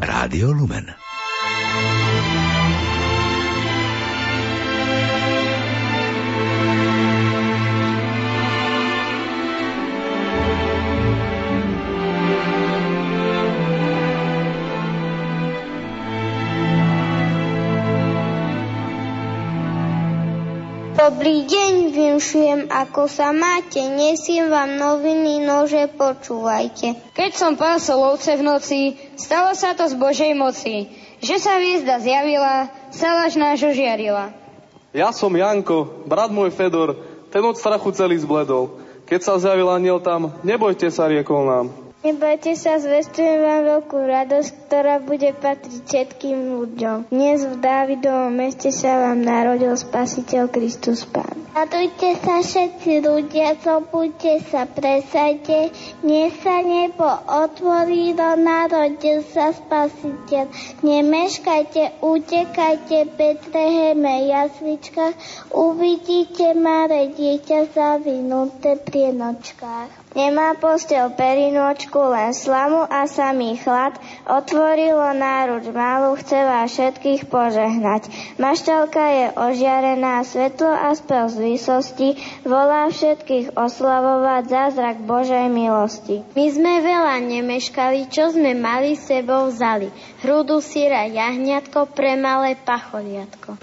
Rádio Lumen. Dobrý deň, vinšujem, ako sa máte, nesiem vám noviny, nože počúvajte. Keď som pásol ovce v noci, stalo sa to z Božej moci, že sa hviezda zjavila, salaž náš ožiarila. Ja som Janko, brat môj Fedor, ten od strachu celý zbledol. Keď sa zjavil aniel tam, nebojte sa, riekol nám. Nebojte sa, zvestujem vám veľkú radosť, ktorá bude patriť všetkým ľuďom. Dnes v Dávidovom meste sa vám narodil Spasiteľ Kristus Pán. Radujte sa všetci ľudia, zobudte sa, presajte, nech sa nebo otvorilo, narodil sa Spasiteľ. Nemeškajte, utekajte, Betleheme, jasličkách, uvidíte Mare dieťa zavinuté pri nočkách. Nemá postel perinočku, len slamu a samý chlad. Otvorilo náruč malú, chce vás všetkých požehnať. Maštalka je ožiarená, svetlo a spel z výsosti, volá všetkých oslavovať zázrak Božej milosti. My sme veľa nemeškali, čo sme mali sebou vzali. Hrudu síra jahňatko pre malé pacholiatko.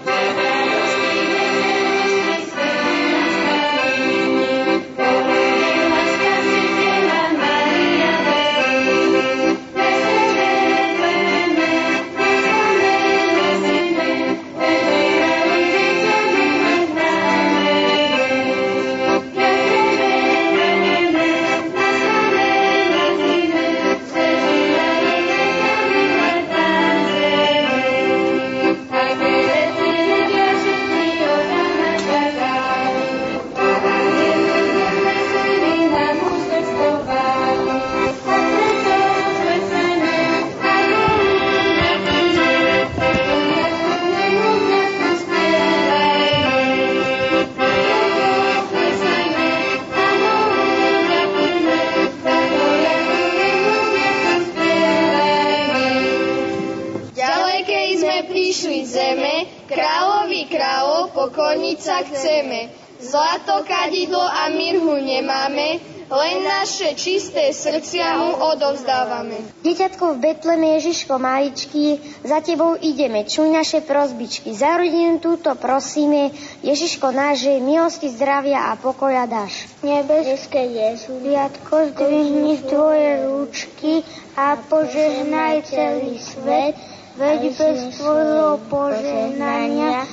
Kadidlo a mirhu nemáme, len naše čisté srdcia mu odovzdávame. Dieťatko v Betleme Ježiško maličký, za tebou ideme, čuj naše prozbičky. Za rodinu túto prosíme, Ježiško náš, milosti, zdravia a pokoja dáš. Nebeské Jezuliatko, zdvihni tvoje rúčky a požehnaj celý svet, veď bez tvojho požehnania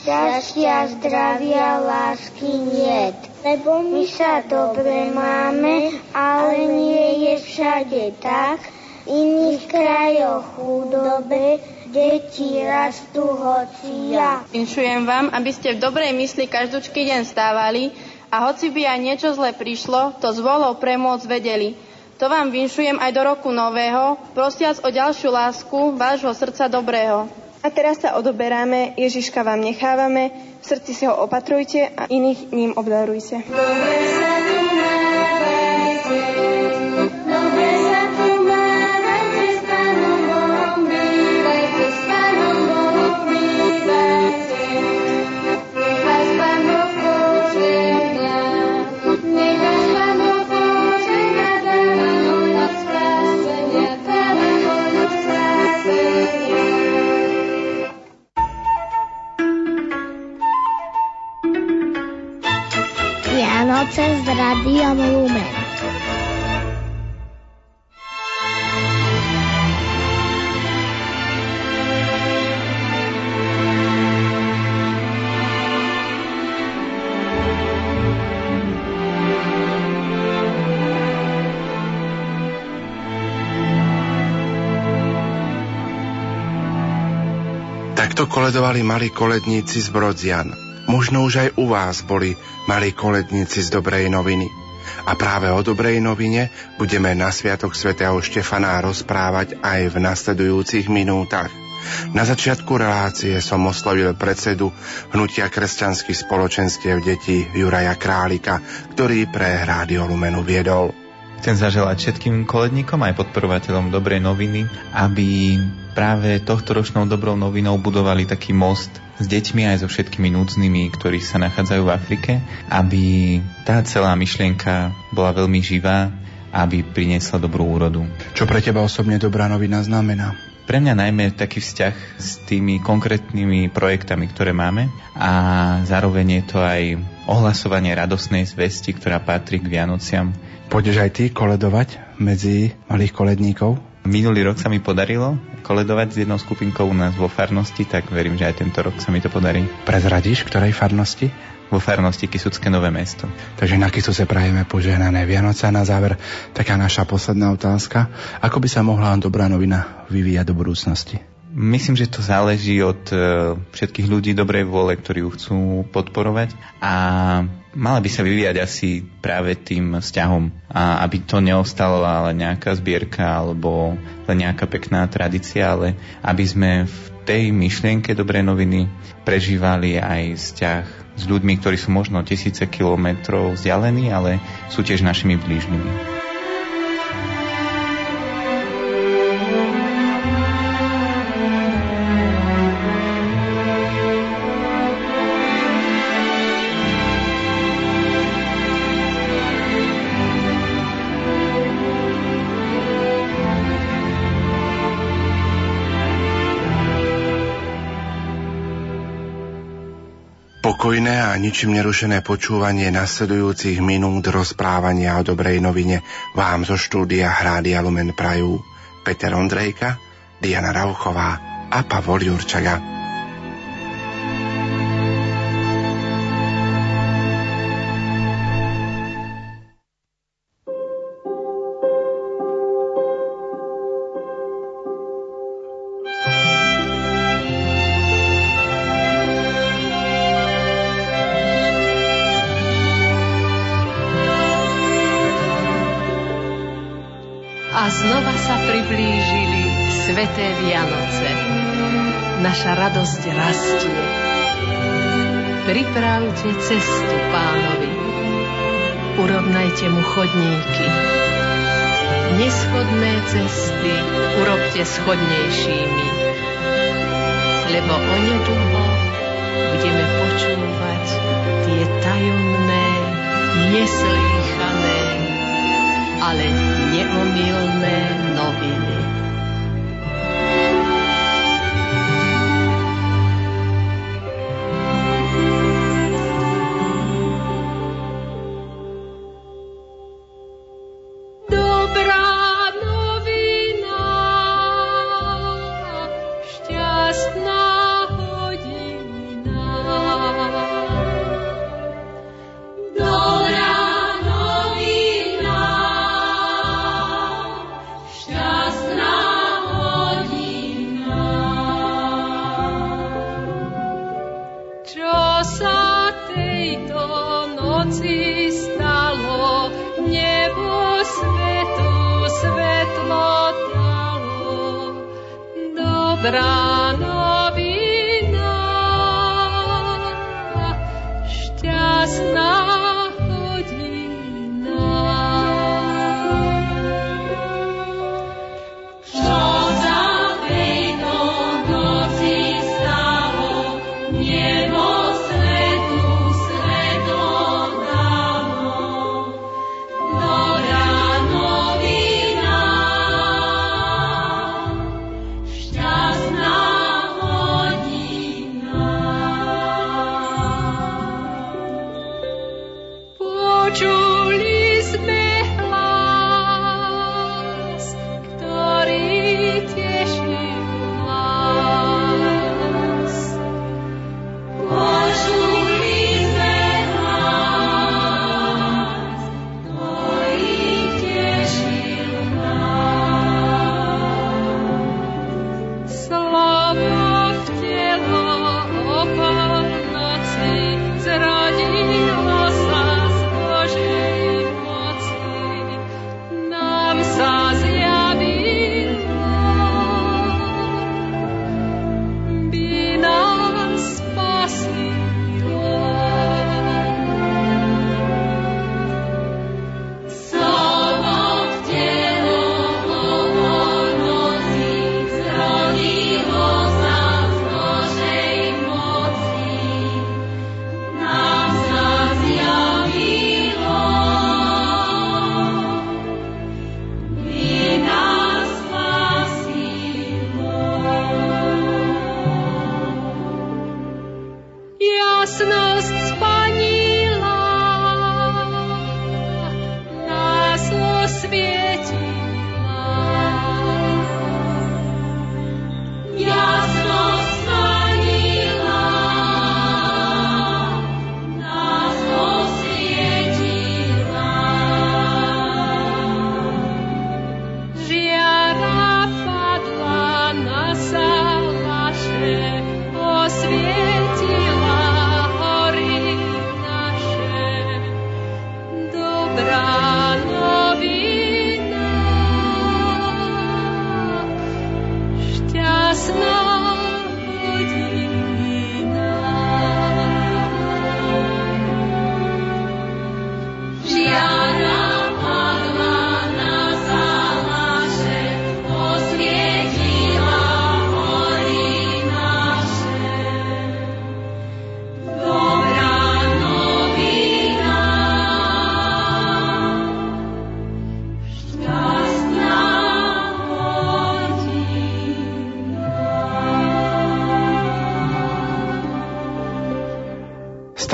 šťastia, zdravia, lásky niet. Lebo my sa dobre máme, ale nie je všade tak. V iných krajoch chudobe, deti rastú hoci ja. Vinšujem vám, aby ste v dobrej mysli každúčky deň stávali a hoci by aj niečo zle prišlo, to s volou premôcť vedeli. To vám vinšujem aj do roku nového, prosiac o ďalšiu lásku vášho srdca dobrého. A teraz sa odoberáme, Ježiška vám nechávame, v srdci si ho opatrujte a iných ním obdarujte. Dobre sa Vianoce s Radiom Lumen. Takto koledovali malí koledníci z Brodzian. Možno už aj u vás boli malí koledníci z dobrej noviny. A práve o dobrej novine budeme na Sviatok svätého Štefana rozprávať aj v nasledujúcich minútach. Na začiatku relácie som oslovil predsedu Hnutia kresťanských spoločenstiev detí Juraja Králika, ktorý pre Rádio Lumenu viedol. Chcem zaželať všetkým koledníkom aj podporovateľom dobrej noviny, aby práve tohto ročnou dobrou novinou budovali taký most s deťmi aj so všetkými núdznymi, ktorí sa nachádzajú v Afrike, aby tá celá myšlienka bola veľmi živá, aby priniesla dobrú úrodu. Čo pre teba osobne dobrá novina znamená? Pre mňa najmä taký vzťah s tými konkrétnymi projektami, ktoré máme a zároveň je to aj ohlasovanie radosnej zvesti, ktorá patrí k Vianociam, Pôjdeš aj ty koledovať medzi malých koledníkov? Minulý rok sa mi podarilo koledovať s jednou skupinkou u nás vo farnosti, tak verím, že aj tento rok sa mi to podarí. Prezradíš, ktorej farnosti? Vo farnosti Kisucké Nové mesto. Takže na Kisuse prajeme požehnané Vianoce a na záver taká naša posledná otázka. Ako by sa mohla dobrá novina vyvíjať do budúcnosti? Myslím, že to záleží od e, všetkých ľudí dobrej vôle, ktorí ju chcú podporovať a mala by sa vyvíjať asi práve tým vzťahom a aby to neostalo ale nejaká zbierka alebo len nejaká pekná tradícia, ale aby sme v tej myšlienke dobrej noviny prežívali aj vzťah s ľuďmi, ktorí sú možno tisíce kilometrov vzdialení, ale sú tiež našimi blížnymi. Pokojné a ničím nerušené počúvanie nasledujúcich minút rozprávania o dobrej novine vám zo štúdia Hrádia Lumen Prajú Peter Ondrejka, Diana Rauchová a Pavol Jurčaga. Naša radosť rastie. Pripravte cestu pánovi, urovnajte mu chodníky. Neschodné cesty urobte schodnejšími, lebo onedlho budeme počúvať tie tajomné, neslýchané, ale neomilné noviny.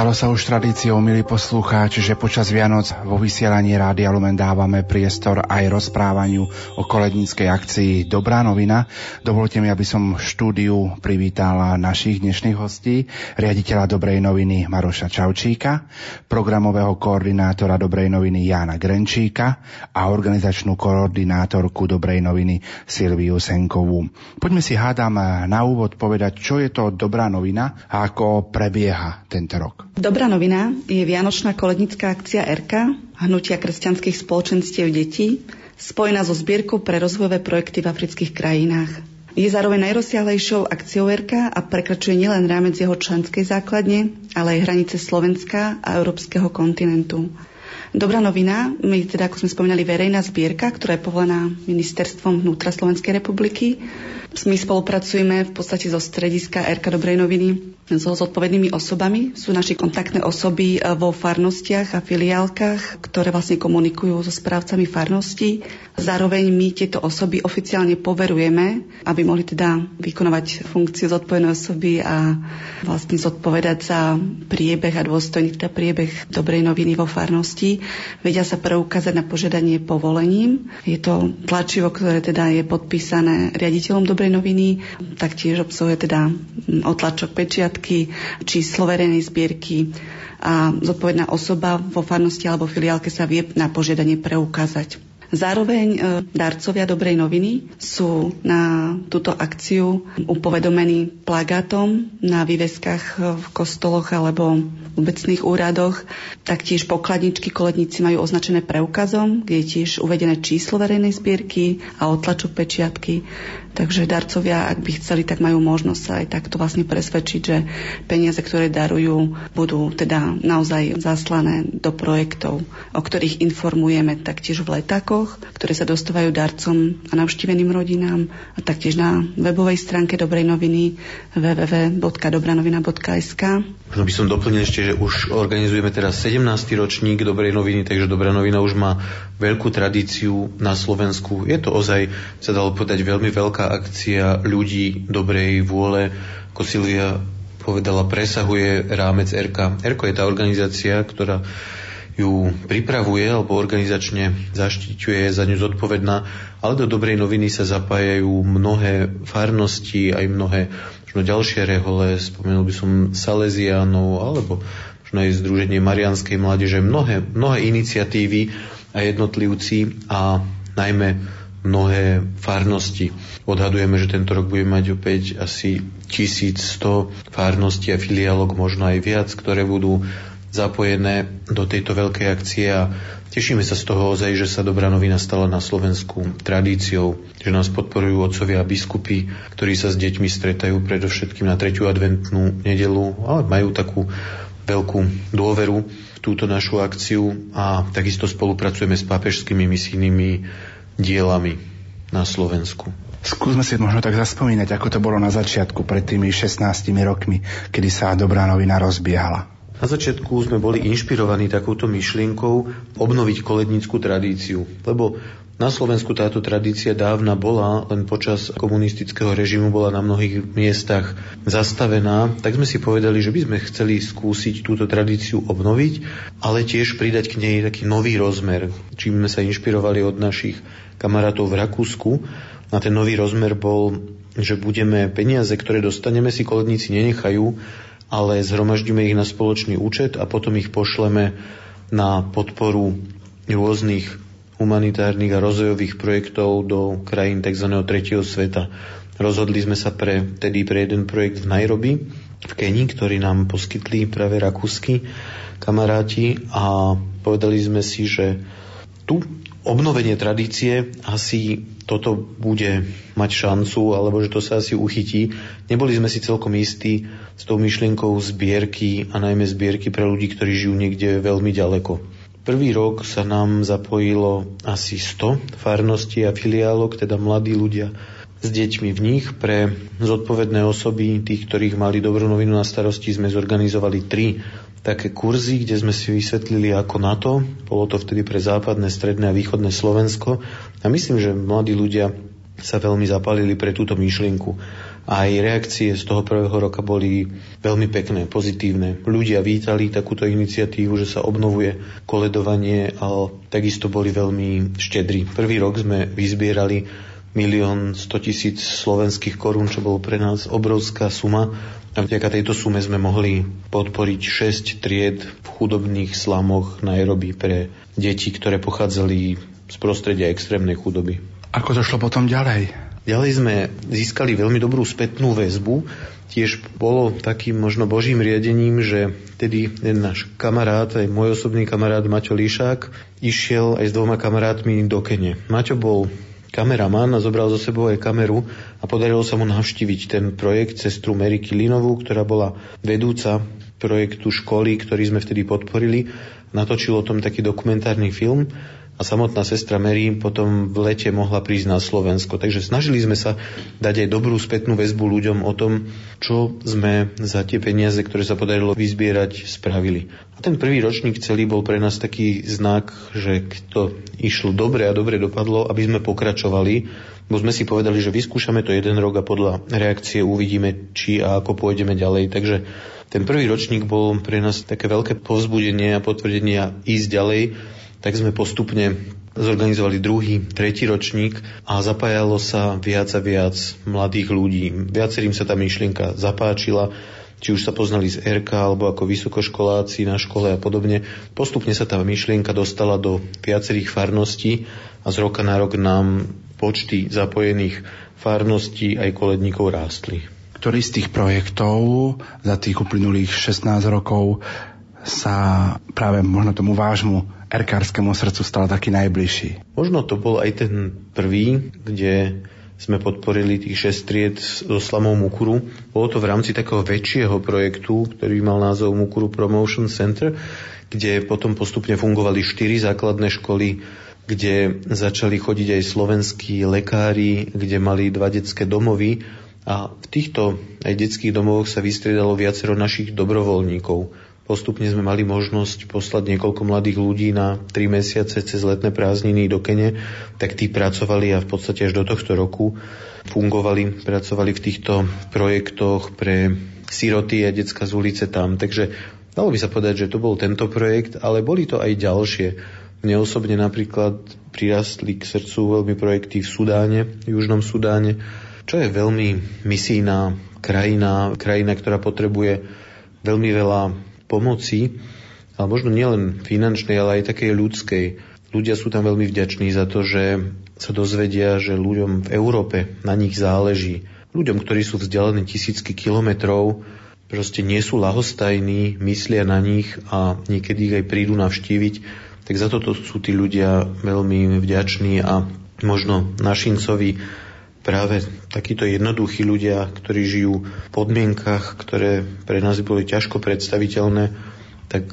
Stalo sa už tradíciou, milí poslucháči, že počas Vianoc vo vysielaní Rádia Lumen dávame priestor aj rozprávaniu o koledníckej akcii Dobrá novina. Dovolte mi, aby som štúdiu privítala našich dnešných hostí, riaditeľa Dobrej noviny Maroša Čaučíka, programového koordinátora Dobrej noviny Jána Grenčíka a organizačnú koordinátorku Dobrej noviny Silviu Senkovú. Poďme si hádam na úvod povedať, čo je to Dobrá novina a ako prebieha tento rok. Dobrá novina je vianočná kolednická akcia RK, Hnutia kresťanských spoločenstiev detí, spojená so zbierkou pre rozvojové projekty v afrických krajinách. Je zároveň najrozsiahlejšou akciou RK a prekračuje nielen rámec jeho členskej základne, ale aj hranice Slovenska a európskeho kontinentu. Dobrá novina, my teda, ako sme spomínali, verejná zbierka, ktorá je povolená ministerstvom vnútra Slovenskej republiky. My spolupracujeme v podstate zo strediska RK Dobrej noviny so zodpovednými osobami. Sú naši kontaktné osoby e, vo farnostiach a filiálkach, ktoré vlastne komunikujú so správcami farností. Zároveň my tieto osoby oficiálne poverujeme, aby mohli teda vykonovať funkciu zodpovednej osoby a vlastne zodpovedať za priebeh a dôstojný teda priebeh dobrej noviny vo farnosti. Vedia sa preukázať na požiadanie povolením. Je to tlačivo, ktoré teda je podpísané riaditeľom dobrej noviny, taktiež obsahuje teda otlačok pečiat počiatky, číslo verejnej zbierky a zodpovedná osoba vo farnosti alebo filiálke sa vie na požiadanie preukázať. Zároveň e, darcovia dobrej noviny sú na túto akciu upovedomení plagátom na výveskách v kostoloch alebo obecných úradoch. Taktiež pokladničky koledníci majú označené preukazom, kde je tiež uvedené číslo verejnej zbierky a otlačok pečiatky. Takže darcovia, ak by chceli, tak majú možnosť sa aj takto vlastne presvedčiť, že peniaze, ktoré darujú, budú teda naozaj zaslané do projektov, o ktorých informujeme taktiež v letákoch, ktoré sa dostávajú darcom a navštíveným rodinám a taktiež na webovej stránke Dobrej noviny www.dobranovina.sk. Možno by som doplnil ešte, že už organizujeme teraz 17. ročník Dobrej noviny, takže Dobrá novina už má veľkú tradíciu na Slovensku. Je to ozaj, sa dalo povedať, veľmi veľká akcia ľudí dobrej vôle, ako Silvia povedala, presahuje rámec RK. RK je tá organizácia, ktorá ju pripravuje alebo organizačne zaštiťuje, za ňu zodpovedná, ale do dobrej noviny sa zapájajú mnohé farnosti, aj mnohé možno ďalšie rehole, spomenul by som Salesiánov alebo možno aj Združenie Marianskej mládeže, mnohé, mnohé iniciatívy a jednotlivci a najmä mnohé farnosti. Odhadujeme, že tento rok budeme mať opäť asi 1100 farností a filiálok, možno aj viac, ktoré budú zapojené do tejto veľkej akcie a tešíme sa z toho ozaj, že sa dobrá novina stala na Slovensku tradíciou, že nás podporujú otcovia a biskupy, ktorí sa s deťmi stretajú predovšetkým na tretiu adventnú nedelu, ale majú takú veľkú dôveru v túto našu akciu a takisto spolupracujeme s pápežskými misijnými dielami na Slovensku. Skúsme si možno tak zaspomínať, ako to bolo na začiatku, pred tými 16 rokmi, kedy sa Dobrá novina rozbiehala. Na začiatku sme boli inšpirovaní takouto myšlienkou obnoviť kolednickú tradíciu, lebo na Slovensku táto tradícia dávna bola, len počas komunistického režimu bola na mnohých miestach zastavená, tak sme si povedali, že by sme chceli skúsiť túto tradíciu obnoviť, ale tiež pridať k nej taký nový rozmer, čím sme sa inšpirovali od našich kamarátov v Rakúsku. A ten nový rozmer bol, že budeme peniaze, ktoré dostaneme, si koledníci nenechajú, ale zhromaždíme ich na spoločný účet a potom ich pošleme na podporu rôznych humanitárnych a rozvojových projektov do krajín tzv. tretieho sveta. Rozhodli sme sa pre, tedy pre jeden projekt v Nairobi, v Kenii, ktorý nám poskytli práve rakúsky kamaráti a povedali sme si, že tu obnovenie tradície asi toto bude mať šancu, alebo že to sa asi uchytí. Neboli sme si celkom istí s tou myšlienkou zbierky a najmä zbierky pre ľudí, ktorí žijú niekde veľmi ďaleko. Prvý rok sa nám zapojilo asi 100 farností a filiálok, teda mladí ľudia s deťmi v nich. Pre zodpovedné osoby, tých, ktorých mali dobrú novinu na starosti, sme zorganizovali tri také kurzy, kde sme si vysvetlili ako na to. Bolo to vtedy pre západné, stredné a východné Slovensko. A myslím, že mladí ľudia sa veľmi zapalili pre túto myšlienku. Aj reakcie z toho prvého roka boli veľmi pekné, pozitívne. Ľudia vítali takúto iniciatívu, že sa obnovuje koledovanie a takisto boli veľmi štedrí. Prvý rok sme vyzbierali milión 100 tisíc slovenských korún, čo bolo pre nás obrovská suma. A vďaka tejto sume sme mohli podporiť 6 tried v chudobných slamoch Nairobi pre deti, ktoré pochádzali z prostredia extrémnej chudoby. Ako to šlo potom ďalej? Ďalej sme získali veľmi dobrú spätnú väzbu. Tiež bolo takým možno božím riadením, že tedy jeden náš kamarát, aj môj osobný kamarát Maťo Líšák, išiel aj s dvoma kamarátmi do Kene. Maťo bol kameraman a zobral zo sebou aj kameru a podarilo sa mu navštíviť ten projekt sestru Mary Kilinovú, ktorá bola vedúca projektu školy, ktorý sme vtedy podporili. Natočil o tom taký dokumentárny film a samotná sestra Mary potom v lete mohla prísť na Slovensko. Takže snažili sme sa dať aj dobrú spätnú väzbu ľuďom o tom, čo sme za tie peniaze, ktoré sa podarilo vyzbierať, spravili. A ten prvý ročník celý bol pre nás taký znak, že to išlo dobre a dobre dopadlo, aby sme pokračovali, bo sme si povedali, že vyskúšame to jeden rok a podľa reakcie uvidíme, či a ako pôjdeme ďalej. Takže ten prvý ročník bol pre nás také veľké povzbudenie a potvrdenie ísť ďalej tak sme postupne zorganizovali druhý, tretí ročník a zapájalo sa viac a viac mladých ľudí. Viacerým sa tá myšlienka zapáčila, či už sa poznali z RK alebo ako vysokoškoláci na škole a podobne. Postupne sa tá myšlienka dostala do viacerých farností a z roka na rok nám počty zapojených farností aj koledníkov rástli. Ktorý z tých projektov za tých uplynulých 16 rokov sa práve možno tomu vášmu erkárskému srdcu stal taký najbližší? Možno to bol aj ten prvý, kde sme podporili tých 6 tried so slamou Mukuru. Bolo to v rámci takého väčšieho projektu, ktorý mal názov Mukuru Promotion Center, kde potom postupne fungovali 4 základné školy, kde začali chodiť aj slovenskí lekári, kde mali dva detské domovy a v týchto aj detských domovoch sa vystriedalo viacero našich dobrovoľníkov. Postupne sme mali možnosť poslať niekoľko mladých ľudí na 3 mesiace cez letné prázdniny do Kene, tak tí pracovali a v podstate až do tohto roku fungovali, pracovali v týchto projektoch pre siroty a detská z ulice tam. Takže dalo by sa povedať, že to bol tento projekt, ale boli to aj ďalšie. Mne osobne napríklad prirastli k srdcu veľmi projekty v Sudáne, v Južnom Sudáne, čo je veľmi misijná krajina, krajina, ktorá potrebuje veľmi veľa pomoci, ale možno nielen finančnej, ale aj takej ľudskej. Ľudia sú tam veľmi vďační za to, že sa dozvedia, že ľuďom v Európe na nich záleží. Ľuďom, ktorí sú vzdialení tisícky kilometrov, proste nie sú lahostajní, myslia na nich a niekedy ich aj prídu navštíviť, tak za toto sú tí ľudia veľmi vďační a možno našincovi práve takíto jednoduchí ľudia, ktorí žijú v podmienkach, ktoré pre nás boli ťažko predstaviteľné, tak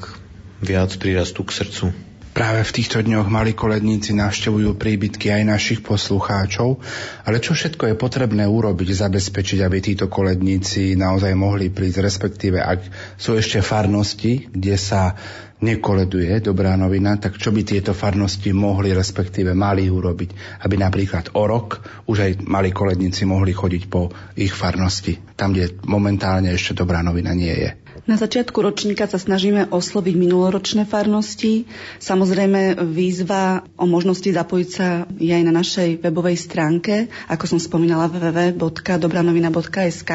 viac prirastú k srdcu. Práve v týchto dňoch mali koledníci navštevujú príbytky aj našich poslucháčov, ale čo všetko je potrebné urobiť, zabezpečiť, aby títo koledníci naozaj mohli prísť, respektíve ak sú ešte farnosti, kde sa nekoleduje dobrá novina, tak čo by tieto farnosti mohli, respektíve mali urobiť, aby napríklad o rok už aj mali koledníci mohli chodiť po ich farnosti, tam, kde momentálne ešte dobrá novina nie je. Na začiatku ročníka sa snažíme osloviť minuloročné farnosti. Samozrejme výzva o možnosti zapojiť sa je aj na našej webovej stránke, ako som spomínala www.dobranovina.sk.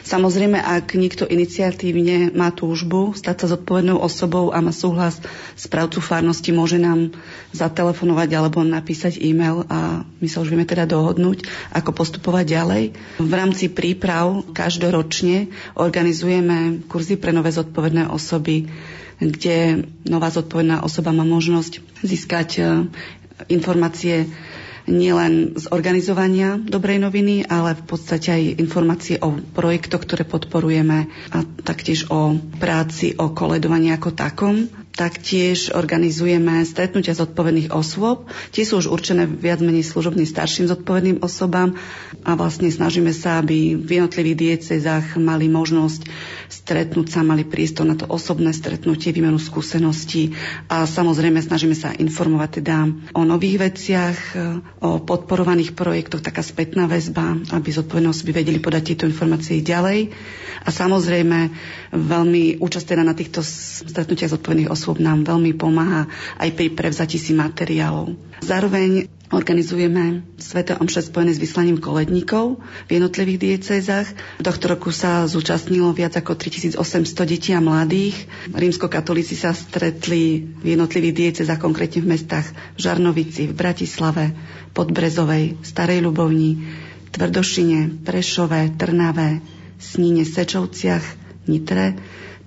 Samozrejme, ak niekto iniciatívne má túžbu stať sa zodpovednou osobou a má súhlas správcu farnosti, môže nám zatelefonovať alebo napísať e-mail a my sa už vieme teda dohodnúť, ako postupovať ďalej. V rámci príprav každoročne organizujeme kurzy kurzy pre nové zodpovedné osoby, kde nová zodpovedná osoba má možnosť získať e, informácie nielen z organizovania dobrej noviny, ale v podstate aj informácie o projektoch, ktoré podporujeme a taktiež o práci, o koledovaní ako takom. Taktiež organizujeme stretnutia zodpovedných osôb. Tie sú už určené viac menej služobným starším zodpovedným osobám a vlastne snažíme sa, aby v jednotlivých diecezách mali možnosť stretnúť sa, mali priestor na to osobné stretnutie, výmenu skúseností a samozrejme snažíme sa informovať teda o nových veciach, o podporovaných projektoch, taká spätná väzba, aby zodpovedné osoby vedeli podať tieto informácie ďalej. A samozrejme veľmi účasť teda na týchto stretnutiach zodpovedných osôb osôb nám veľmi pomáha aj pri prevzati si materiálov. Zároveň Organizujeme Sveté omše spojené s vyslaním koledníkov v jednotlivých diecézach. Tohto roku sa zúčastnilo viac ako 3800 detí a mladých. Rímskokatolíci sa stretli v jednotlivých diecézach, konkrétne v mestách Žarnovici, v Bratislave, Podbrezovej, Starej Ľubovni, Tvrdošine, Prešove, Trnave, Sníne, Sečovciach, Nitre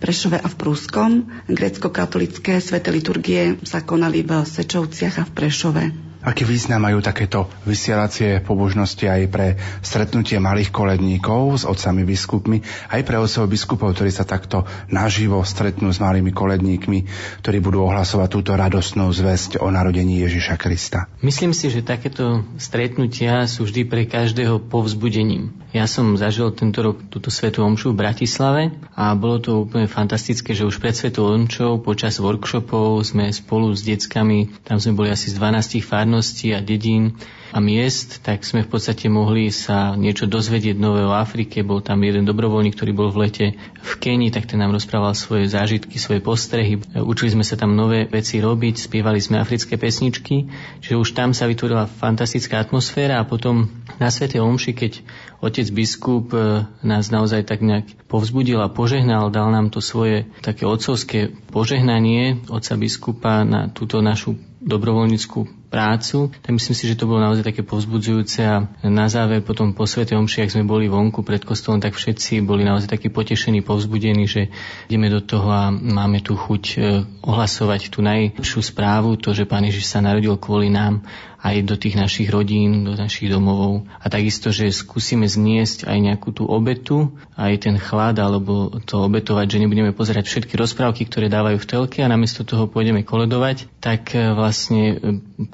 Prešove a v Prúskom. Grécko-katolické sveté liturgie sa konali v Sečovciach a v Prešove. Aký význam majú takéto vysielacie pobožnosti aj pre stretnutie malých koledníkov s otcami biskupmi, aj pre otcov biskupov, ktorí sa takto naživo stretnú s malými koledníkmi, ktorí budú ohlasovať túto radostnú zväzť o narodení Ježiša Krista? Myslím si, že takéto stretnutia sú vždy pre každého povzbudením. Ja som zažil tento rok túto svetú omšu v Bratislave a bolo to úplne fantastické, že už pred svetou omčou počas workshopov sme spolu s deckami, tam sme boli asi z 12 farností a dedín, a miest, tak sme v podstate mohli sa niečo dozvedieť nové o Afrike. Bol tam jeden dobrovoľník, ktorý bol v lete v Kenii, tak ten nám rozprával svoje zážitky, svoje postrehy. Učili sme sa tam nové veci robiť, spievali sme africké pesničky, čiže už tam sa vytvorila fantastická atmosféra a potom na Svete Omši, keď otec biskup e, nás naozaj tak nejak povzbudil a požehnal, dal nám to svoje také otcovské požehnanie otca biskupa na túto našu dobrovoľníckú prácu, tak myslím si, že to bolo naozaj také povzbudzujúce a na záver potom po Svete Omši, ak sme boli vonku pred kostolom, tak všetci boli naozaj takí potešení, povzbudení, že ideme do toho a máme tu chuť e, ohlasovať tú najlepšiu správu, to, že Pán Ježiš sa narodil kvôli nám aj do tých našich rodín, do našich domovov. A takisto, že skúsime zniesť aj nejakú tú obetu, aj ten chlad, alebo to obetovať, že nebudeme pozerať všetky rozprávky, ktoré dávajú v telke a namiesto toho pôjdeme koledovať, tak e, vlastne e,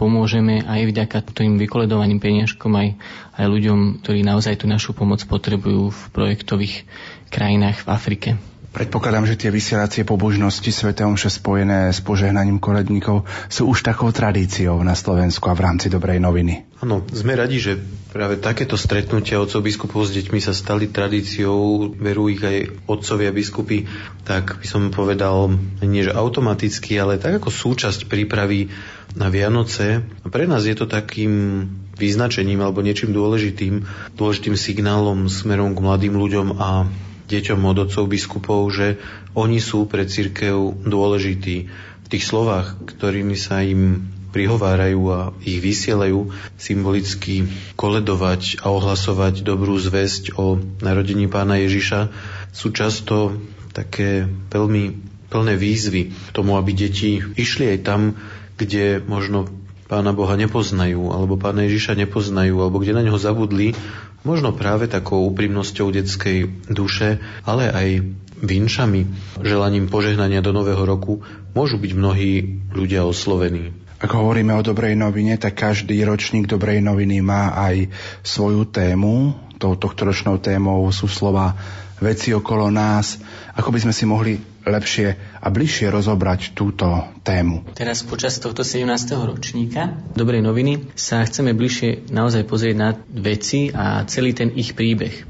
pomôžeme aj vďaka tým vykoledovaným peniažkom aj, aj ľuďom, ktorí naozaj tú našu pomoc potrebujú v projektových krajinách v Afrike. Predpokladám, že tie vysielacie pobožnosti Sv. Omše spojené s požehnaním koledníkov sú už takou tradíciou na Slovensku a v rámci Dobrej noviny. Áno, sme radi, že práve takéto stretnutia otcov biskupov s deťmi sa stali tradíciou, verú ich aj otcovia biskupy, tak by som povedal, nie že automaticky, ale tak ako súčasť prípravy na Vianoce. Pre nás je to takým vyznačením alebo niečím dôležitým, dôležitým signálom smerom k mladým ľuďom a deťom od otcov biskupov, že oni sú pre církev dôležití v tých slovách, ktorými sa im prihovárajú a ich vysielajú symbolicky koledovať a ohlasovať dobrú zväzť o narodení pána Ježiša sú často také veľmi plné výzvy k tomu, aby deti išli aj tam, kde možno pána Boha nepoznajú, alebo pána Ježiša nepoznajú, alebo kde na neho zabudli Možno práve takou úprimnosťou detskej duše, ale aj vinšami, želaním požehnania do nového roku, môžu byť mnohí ľudia oslovení. Ak hovoríme o dobrej novine, tak každý ročník dobrej noviny má aj svoju tému. Tou tohtoročnou témou sú slova veci okolo nás. Ako by sme si mohli lepšie a bližšie rozobrať túto tému. Teraz počas tohto 17. ročníka Dobrej noviny sa chceme bližšie naozaj pozrieť na veci a celý ten ich príbeh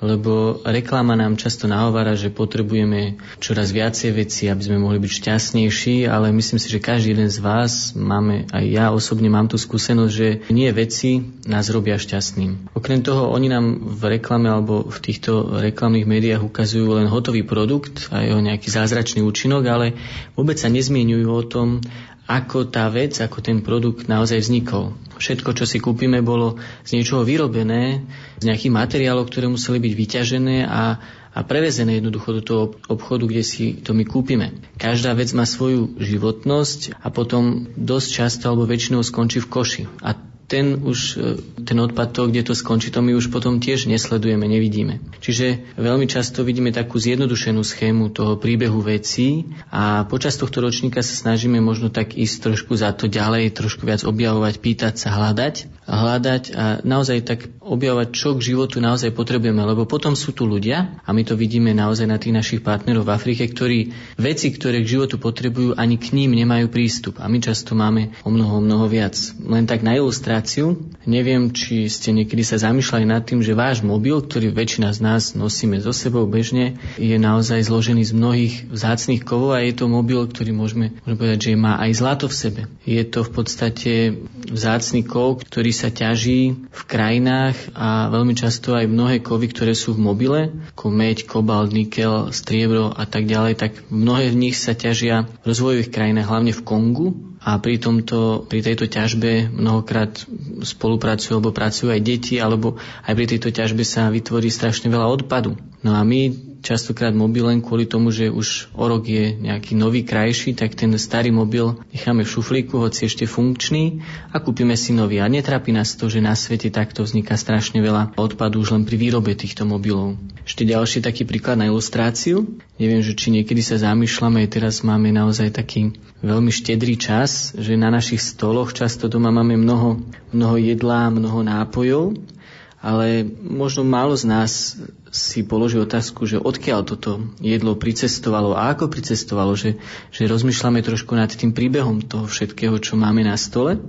lebo reklama nám často nahovára, že potrebujeme čoraz viacej veci, aby sme mohli byť šťastnejší, ale myslím si, že každý jeden z vás máme, aj ja osobne mám tú skúsenosť, že nie veci nás robia šťastným. Okrem toho, oni nám v reklame alebo v týchto reklamných médiách ukazujú len hotový produkt a jeho nejaký zázračný účinok, ale vôbec sa nezmienujú o tom, ako tá vec, ako ten produkt naozaj vznikol. Všetko, čo si kúpime, bolo z niečoho vyrobené, z nejakých materiálov, ktoré museli byť vyťažené a, a prevezené jednoducho do toho obchodu, kde si to my kúpime. Každá vec má svoju životnosť a potom dosť často alebo väčšinou skončí v koši. A ten už, e, ten odpad to, kde to skončí, to my už potom tiež nesledujeme, nevidíme. Čiže veľmi často vidíme takú zjednodušenú schému toho príbehu vecí a počas tohto ročníka sa snažíme možno tak ísť trošku za to ďalej, trošku viac objavovať, pýtať sa, hľadať hľadať a naozaj tak objavovať, čo k životu naozaj potrebujeme, lebo potom sú tu ľudia a my to vidíme naozaj na tých našich partnerov v Afrike, ktorí veci, ktoré k životu potrebujú, ani k ním nemajú prístup a my často máme o mnoho, mnoho viac. Len tak na ilustráciu, neviem, či ste niekedy sa zamýšľali nad tým, že váš mobil, ktorý väčšina z nás nosíme so sebou bežne, je naozaj zložený z mnohých vzácných kovov a je to mobil, ktorý môžeme, môžeme povedať, že má aj zlato v sebe. Je to v podstate vzácný kov, ktorý sa ťaží v krajinách a veľmi často aj mnohé kovy, ktoré sú v mobile, ako meď, kobalt, nikel, striebro a tak ďalej, tak mnohé z nich sa ťažia v rozvojových krajinách, hlavne v Kongu, a pri, tomto, pri tejto ťažbe mnohokrát spolupracujú alebo pracujú aj deti, alebo aj pri tejto ťažbe sa vytvorí strašne veľa odpadu. No a my častokrát mobil len kvôli tomu, že už o rok je nejaký nový, krajší, tak ten starý mobil necháme v šuflíku, hoci ešte funkčný a kúpime si nový. A netrápi nás to, že na svete takto vzniká strašne veľa odpadu už len pri výrobe týchto mobilov. Ešte ďalší taký príklad na ilustráciu. Neviem, že či niekedy sa zamýšľame, teraz máme naozaj taký veľmi štedrý čas, že na našich stoloch často doma máme mnoho, mnoho jedlá, mnoho nápojov ale možno málo z nás si položí otázku, že odkiaľ toto jedlo pricestovalo a ako pricestovalo, že, že rozmýšľame trošku nad tým príbehom toho všetkého, čo máme na stole,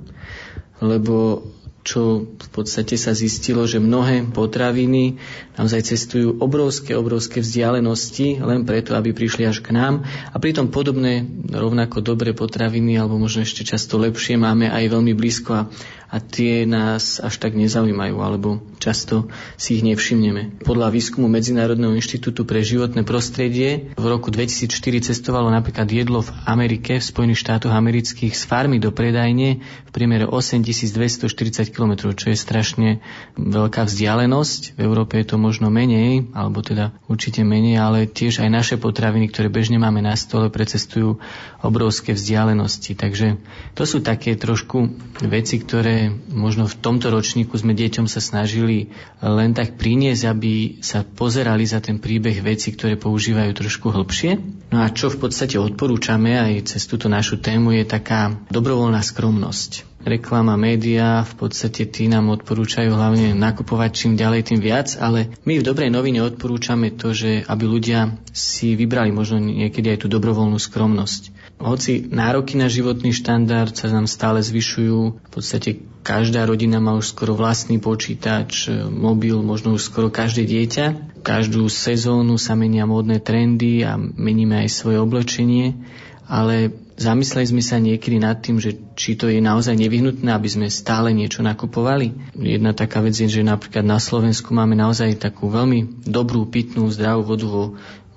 lebo čo v podstate sa zistilo, že mnohé potraviny naozaj cestujú obrovské, obrovské vzdialenosti len preto, aby prišli až k nám. A pritom podobné, rovnako dobré potraviny, alebo možno ešte často lepšie, máme aj veľmi blízko a, a tie nás až tak nezaujímajú, alebo často si ich nevšimneme. Podľa výskumu Medzinárodného inštitútu pre životné prostredie v roku 2004 cestovalo napríklad jedlo v Amerike, v Spojených štátoch amerických z farmy do predajne v priemere 8240 km, čo je strašne veľká vzdialenosť. V Európe je to možno menej, alebo teda určite menej, ale tiež aj naše potraviny, ktoré bežne máme na stole, precestujú obrovské vzdialenosti. Takže to sú také trošku veci, ktoré možno v tomto ročníku sme deťom sa snažili len tak priniesť, aby sa pozerali za ten príbeh veci, ktoré používajú trošku hlbšie. No a čo v podstate odporúčame aj cez túto našu tému je taká dobrovoľná skromnosť reklama, média, v podstate tí nám odporúčajú hlavne nakupovať čím ďalej, tým viac, ale my v dobrej novine odporúčame to, že aby ľudia si vybrali možno niekedy aj tú dobrovoľnú skromnosť. Hoci nároky na životný štandard sa nám stále zvyšujú, v podstate každá rodina má už skoro vlastný počítač, mobil, možno už skoro každé dieťa. Každú sezónu sa menia módne trendy a meníme aj svoje oblečenie, ale zamysleli sme sa niekedy nad tým, že či to je naozaj nevyhnutné, aby sme stále niečo nakupovali. Jedna taká vec je, že napríklad na Slovensku máme naozaj takú veľmi dobrú, pitnú, zdravú vodu vo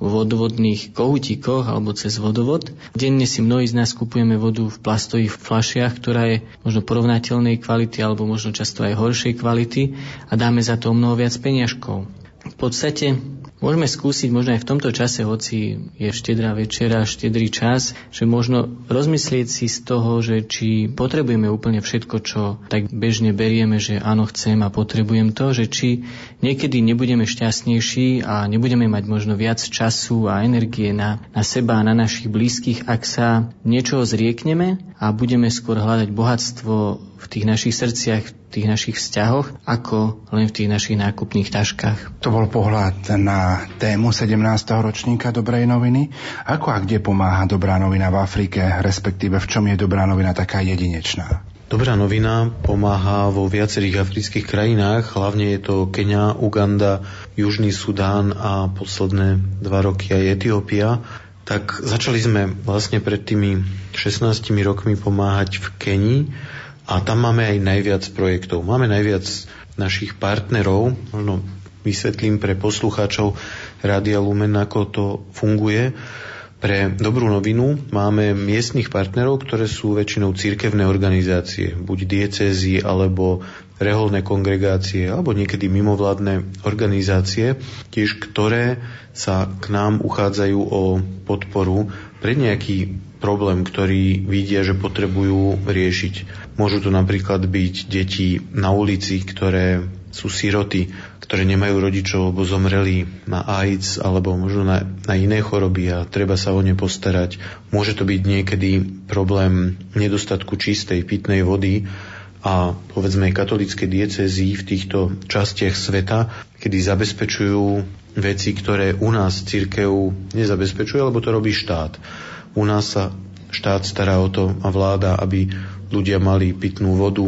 vodovodných kohutíkoch alebo cez vodovod. Denne si mnohí z nás kupujeme vodu v plastových flašiach, ktorá je možno porovnateľnej kvality alebo možno často aj horšej kvality a dáme za to mnoho viac peniažkov. V podstate Môžeme skúsiť možno aj v tomto čase, hoci je štedrá večera, štedrý čas, že možno rozmyslieť si z toho, že či potrebujeme úplne všetko, čo tak bežne berieme, že áno, chcem a potrebujem to, že či niekedy nebudeme šťastnejší a nebudeme mať možno viac času a energie na, na seba a na našich blízkych, ak sa niečoho zriekneme a budeme skôr hľadať bohatstvo v tých našich srdciach, v tých našich vzťahoch, ako len v tých našich nákupných taškách. To bol pohľad na tému 17. ročníka Dobrej noviny. Ako a kde pomáha Dobrá novina v Afrike, respektíve v čom je Dobrá novina taká jedinečná? Dobrá novina pomáha vo viacerých afrických krajinách, hlavne je to Kenia, Uganda, Južný Sudán a posledné dva roky aj Etiópia. Tak začali sme vlastne pred tými 16 rokmi pomáhať v Kenii a tam máme aj najviac projektov. Máme najviac našich partnerov, možno vysvetlím pre poslucháčov Rádia Lumen, ako to funguje. Pre dobrú novinu máme miestnych partnerov, ktoré sú väčšinou církevné organizácie, buď diecézy alebo reholné kongregácie alebo niekedy mimovládne organizácie, tiež ktoré sa k nám uchádzajú o podporu pre nejaký problém, ktorý vidia, že potrebujú riešiť. Môžu to napríklad byť deti na ulici, ktoré sú siroty, ktoré nemajú rodičov alebo zomreli na AIDS alebo možno na, na iné choroby a treba sa o ne postarať. Môže to byť niekedy problém nedostatku čistej pitnej vody a povedzme katolické diecezy v týchto častiach sveta, kedy zabezpečujú veci, ktoré u nás církev nezabezpečuje, lebo to robí štát. U nás sa štát stará o to a vláda, aby ľudia mali pitnú vodu,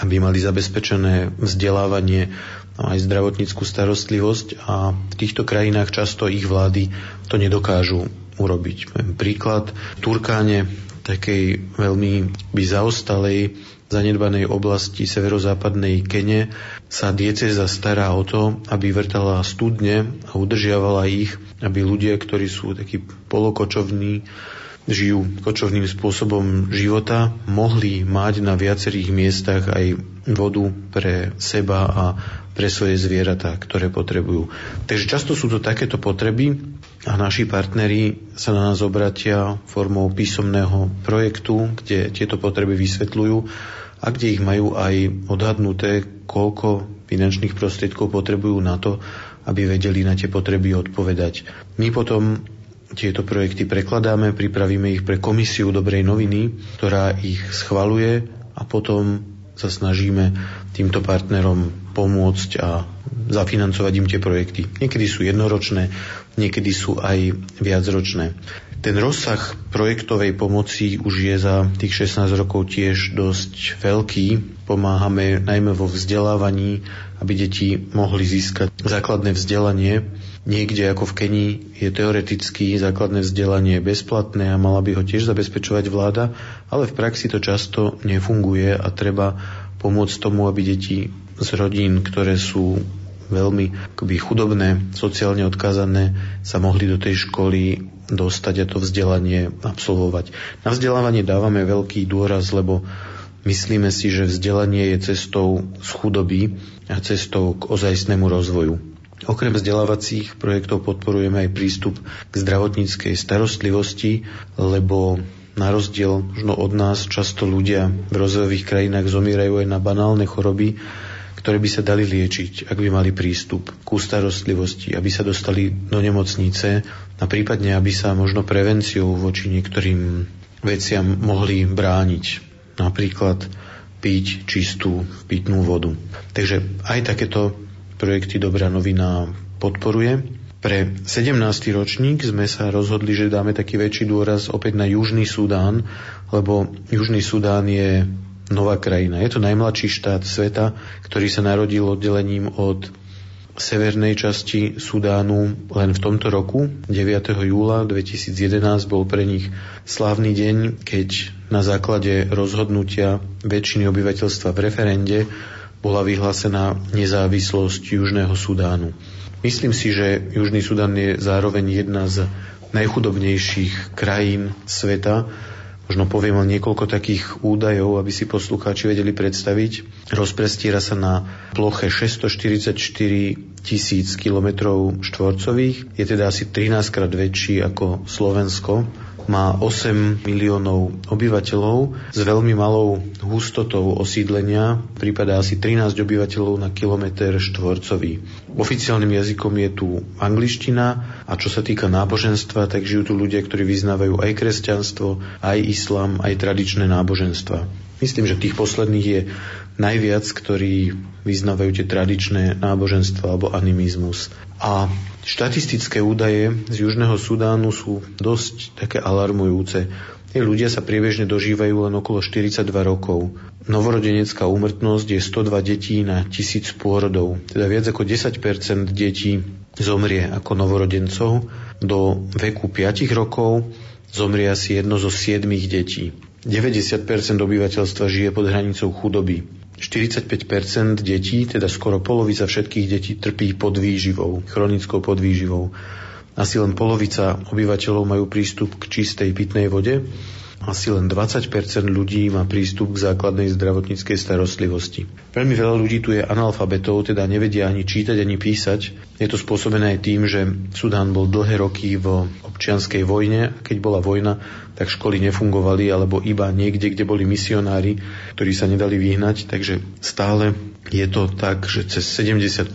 aby mali zabezpečené vzdelávanie, aj zdravotníckú starostlivosť a v týchto krajinách často ich vlády to nedokážu urobiť. Príklad Turkáne, takej veľmi by zaostalej zanedbanej oblasti severozápadnej Kene sa dieceza stará o to, aby vrtala studne a udržiavala ich, aby ľudia, ktorí sú takí polokočovní, žijú kočovným spôsobom života, mohli mať na viacerých miestach aj vodu pre seba a pre svoje zvieratá, ktoré potrebujú. Takže často sú to takéto potreby a naši partneri sa na nás obratia formou písomného projektu, kde tieto potreby vysvetľujú a kde ich majú aj odhadnuté, koľko finančných prostriedkov potrebujú na to, aby vedeli na tie potreby odpovedať. My potom tieto projekty prekladáme, pripravíme ich pre komisiu dobrej noviny, ktorá ich schvaluje a potom sa snažíme týmto partnerom pomôcť a zafinancovať im tie projekty. Niekedy sú jednoročné, niekedy sú aj viacročné. Ten rozsah projektovej pomoci už je za tých 16 rokov tiež dosť veľký. Pomáhame najmä vo vzdelávaní, aby deti mohli získať základné vzdelanie. Niekde ako v Kenii je teoreticky základné vzdelanie bezplatné a mala by ho tiež zabezpečovať vláda, ale v praxi to často nefunguje a treba pomôcť tomu, aby deti z rodín, ktoré sú veľmi akoby chudobné, sociálne odkázané, sa mohli do tej školy dostať a to vzdelanie absolvovať. Na vzdelávanie dávame veľký dôraz, lebo myslíme si, že vzdelanie je cestou z chudoby a cestou k ozajstnému rozvoju. Okrem vzdelávacích projektov podporujeme aj prístup k zdravotníckej starostlivosti, lebo na rozdiel možno od nás často ľudia v rozvojových krajinách zomierajú aj na banálne choroby, ktoré by sa dali liečiť, ak by mali prístup k starostlivosti, aby sa dostali do nemocnice a prípadne, aby sa možno prevenciou voči niektorým veciam mohli brániť. Napríklad piť čistú pitnú vodu. Takže aj takéto projekty Dobrá novina podporuje. Pre 17. ročník sme sa rozhodli, že dáme taký väčší dôraz opäť na Južný Sudán, lebo Južný Sudán je nová krajina. Je to najmladší štát sveta, ktorý sa narodil oddelením od severnej časti Sudánu len v tomto roku, 9. júla 2011, bol pre nich slávny deň, keď na základe rozhodnutia väčšiny obyvateľstva v referende bola vyhlásená nezávislosť Južného Sudánu. Myslím si, že Južný Sudán je zároveň jedna z najchudobnejších krajín sveta, Možno poviem len niekoľko takých údajov, aby si poslucháči vedeli predstaviť. Rozprestiera sa na ploche 644 tisíc kilometrov štvorcových, je teda asi 13 krát väčší ako Slovensko má 8 miliónov obyvateľov s veľmi malou hustotou osídlenia, prípada asi 13 obyvateľov na kilometr štvorcový. Oficiálnym jazykom je tu angličtina a čo sa týka náboženstva, tak žijú tu ľudia, ktorí vyznávajú aj kresťanstvo, aj islám, aj tradičné náboženstva. Myslím, že tých posledných je najviac, ktorí vyznávajú tie tradičné náboženstva alebo animizmus. A štatistické údaje z Južného Sudánu sú dosť také alarmujúce. Tí ľudia sa priebežne dožívajú len okolo 42 rokov. Novorodenecká úmrtnosť je 102 detí na tisíc pôrodov. Teda viac ako 10% detí zomrie ako novorodencov. Do veku 5 rokov zomrie asi jedno zo 7 detí. 90% obyvateľstva žije pod hranicou chudoby. 45% detí, teda skoro polovica všetkých detí, trpí podvýživou, chronickou podvýživou. Asi len polovica obyvateľov majú prístup k čistej pitnej vode asi len 20% ľudí má prístup k základnej zdravotníckej starostlivosti. Veľmi veľa ľudí tu je analfabetov, teda nevedia ani čítať, ani písať. Je to spôsobené aj tým, že Sudán bol dlhé roky v občianskej vojne a keď bola vojna, tak školy nefungovali alebo iba niekde, kde boli misionári, ktorí sa nedali vyhnať, takže stále je to tak, že cez 70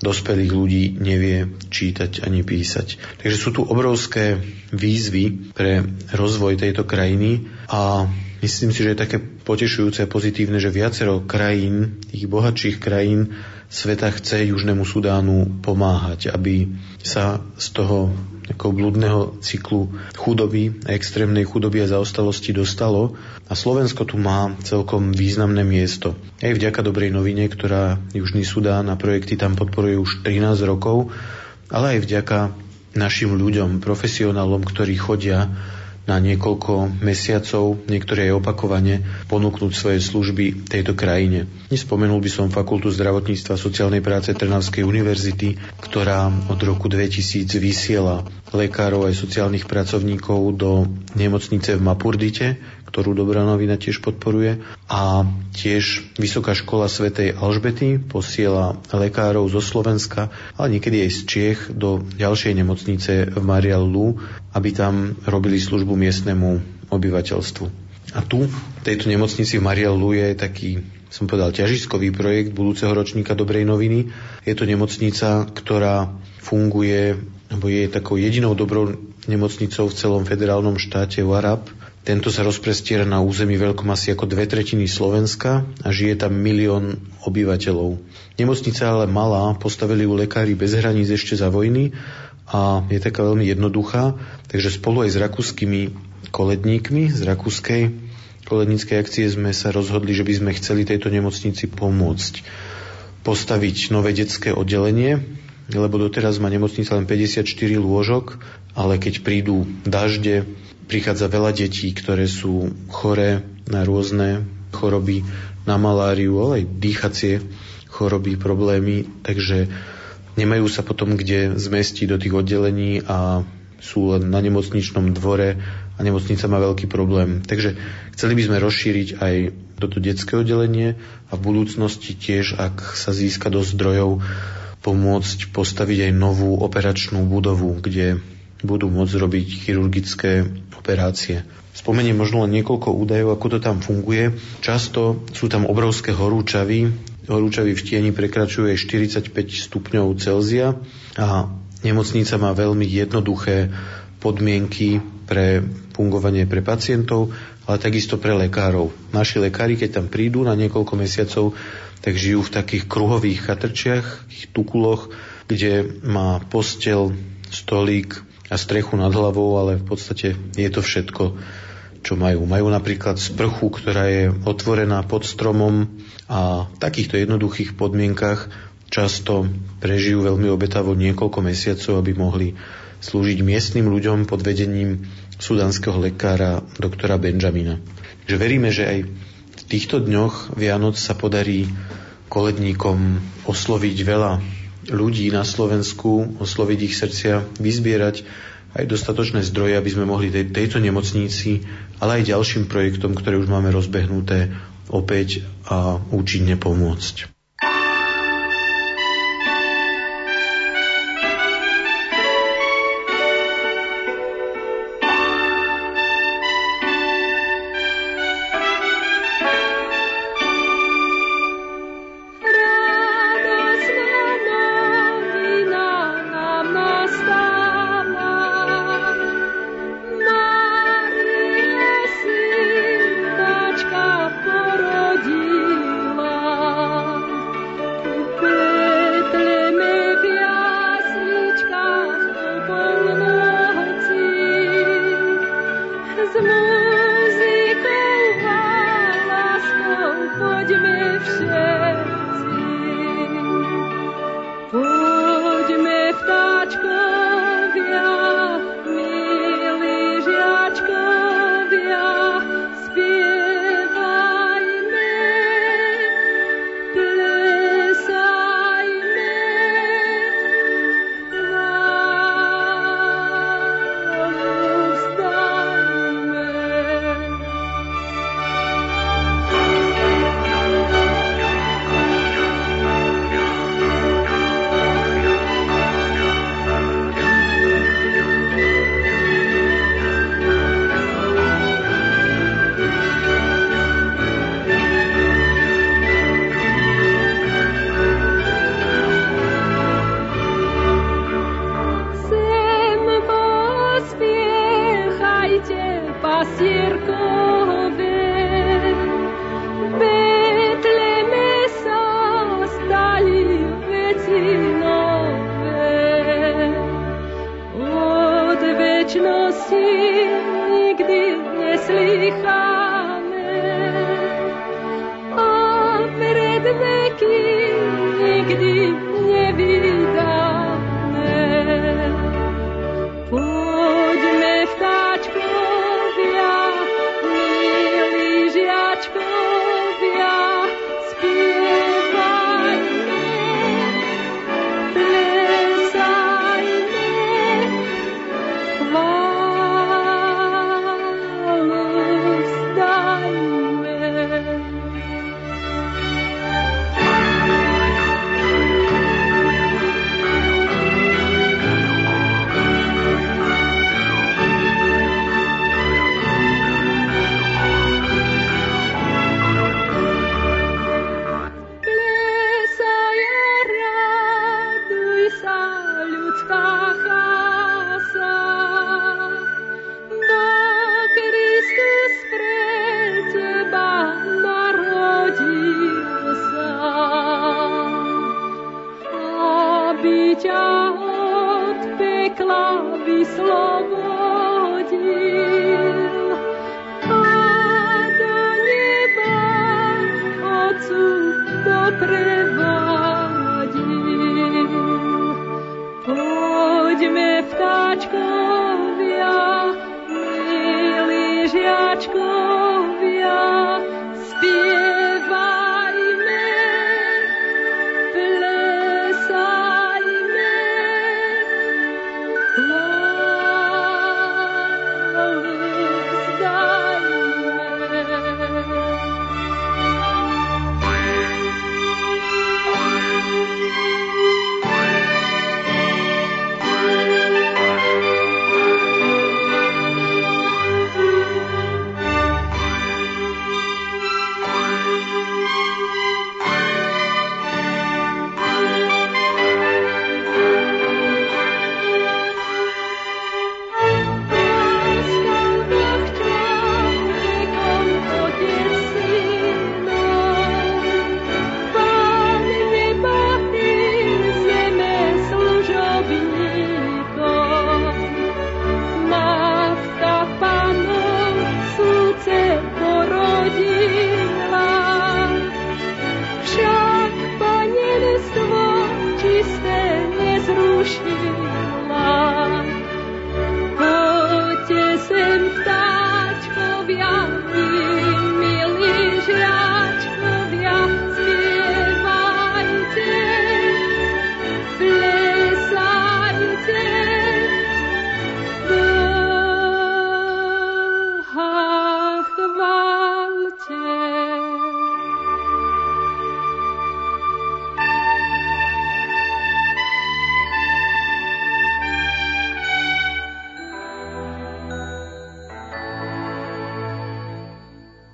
dospelých ľudí nevie čítať ani písať. Takže sú tu obrovské výzvy pre rozvoj tejto krajiny a myslím si, že je také potešujúce a pozitívne, že viacero krajín, tých bohatších krajín sveta chce Južnému Sudánu pomáhať, aby sa z toho takého blúdneho cyklu chudoby, extrémnej chudoby a zaostalosti dostalo. A Slovensko tu má celkom významné miesto. Aj vďaka dobrej novine, ktorá Južný Sudán a projekty tam podporuje už 13 rokov, ale aj vďaka našim ľuďom, profesionálom, ktorí chodia na niekoľko mesiacov, niektoré aj opakovane, ponúknuť svoje služby tejto krajine. Nespomenul by som Fakultu zdravotníctva a sociálnej práce Trnavskej univerzity, ktorá od roku 2000 vysiela lekárov aj sociálnych pracovníkov do nemocnice v Mapurdite, ktorú Dobrá novina tiež podporuje. A tiež Vysoká škola svätej Alžbety posiela lekárov zo Slovenska, ale niekedy aj z Čiech do ďalšej nemocnice v Marial Lu, aby tam robili službu miestnemu obyvateľstvu. A tu, v tejto nemocnici v Marial Lu je taký som povedal, ťažiskový projekt budúceho ročníka Dobrej noviny. Je to nemocnica, ktorá funguje, alebo je takou jedinou dobrou nemocnicou v celom federálnom štáte Warab, tento sa rozprestiera na území veľkom asi ako dve tretiny Slovenska a žije tam milión obyvateľov. Nemocnica ale malá, postavili ju lekári bez hraníc ešte za vojny a je taká veľmi jednoduchá, takže spolu aj s rakúskymi koledníkmi z rakúskej koledníckej akcie sme sa rozhodli, že by sme chceli tejto nemocnici pomôcť postaviť nové detské oddelenie, lebo doteraz má nemocnica len 54 lôžok, ale keď prídu dažde, prichádza veľa detí, ktoré sú choré na rôzne choroby, na maláriu, ale aj dýchacie choroby, problémy, takže nemajú sa potom kde zmestiť do tých oddelení a sú len na nemocničnom dvore a nemocnica má veľký problém. Takže chceli by sme rozšíriť aj toto detské oddelenie a v budúcnosti tiež, ak sa získa dosť zdrojov, pomôcť postaviť aj novú operačnú budovu, kde budú môcť robiť chirurgické operácie. Spomeniem možno len niekoľko údajov, ako to tam funguje. Často sú tam obrovské horúčavy. Horúčavy v tieni prekračujú 45 stupňov Celzia a nemocnica má veľmi jednoduché podmienky pre fungovanie pre pacientov, ale takisto pre lekárov. Naši lekári, keď tam prídu na niekoľko mesiacov, tak žijú v takých kruhových chatrčiach, tukuloch, kde má postel, stolík, a strechu nad hlavou, ale v podstate je to všetko, čo majú. Majú napríklad sprchu, ktorá je otvorená pod stromom a v takýchto jednoduchých podmienkach často prežijú veľmi obetavo niekoľko mesiacov, aby mohli slúžiť miestnym ľuďom pod vedením sudanského lekára doktora Benjamina. Takže veríme, že aj v týchto dňoch Vianoc sa podarí koledníkom osloviť veľa ľudí na Slovensku, osloviť ich srdcia, vyzbierať aj dostatočné zdroje, aby sme mohli tej, tejto nemocnici, ale aj ďalším projektom, ktoré už máme rozbehnuté, opäť a účinne pomôcť.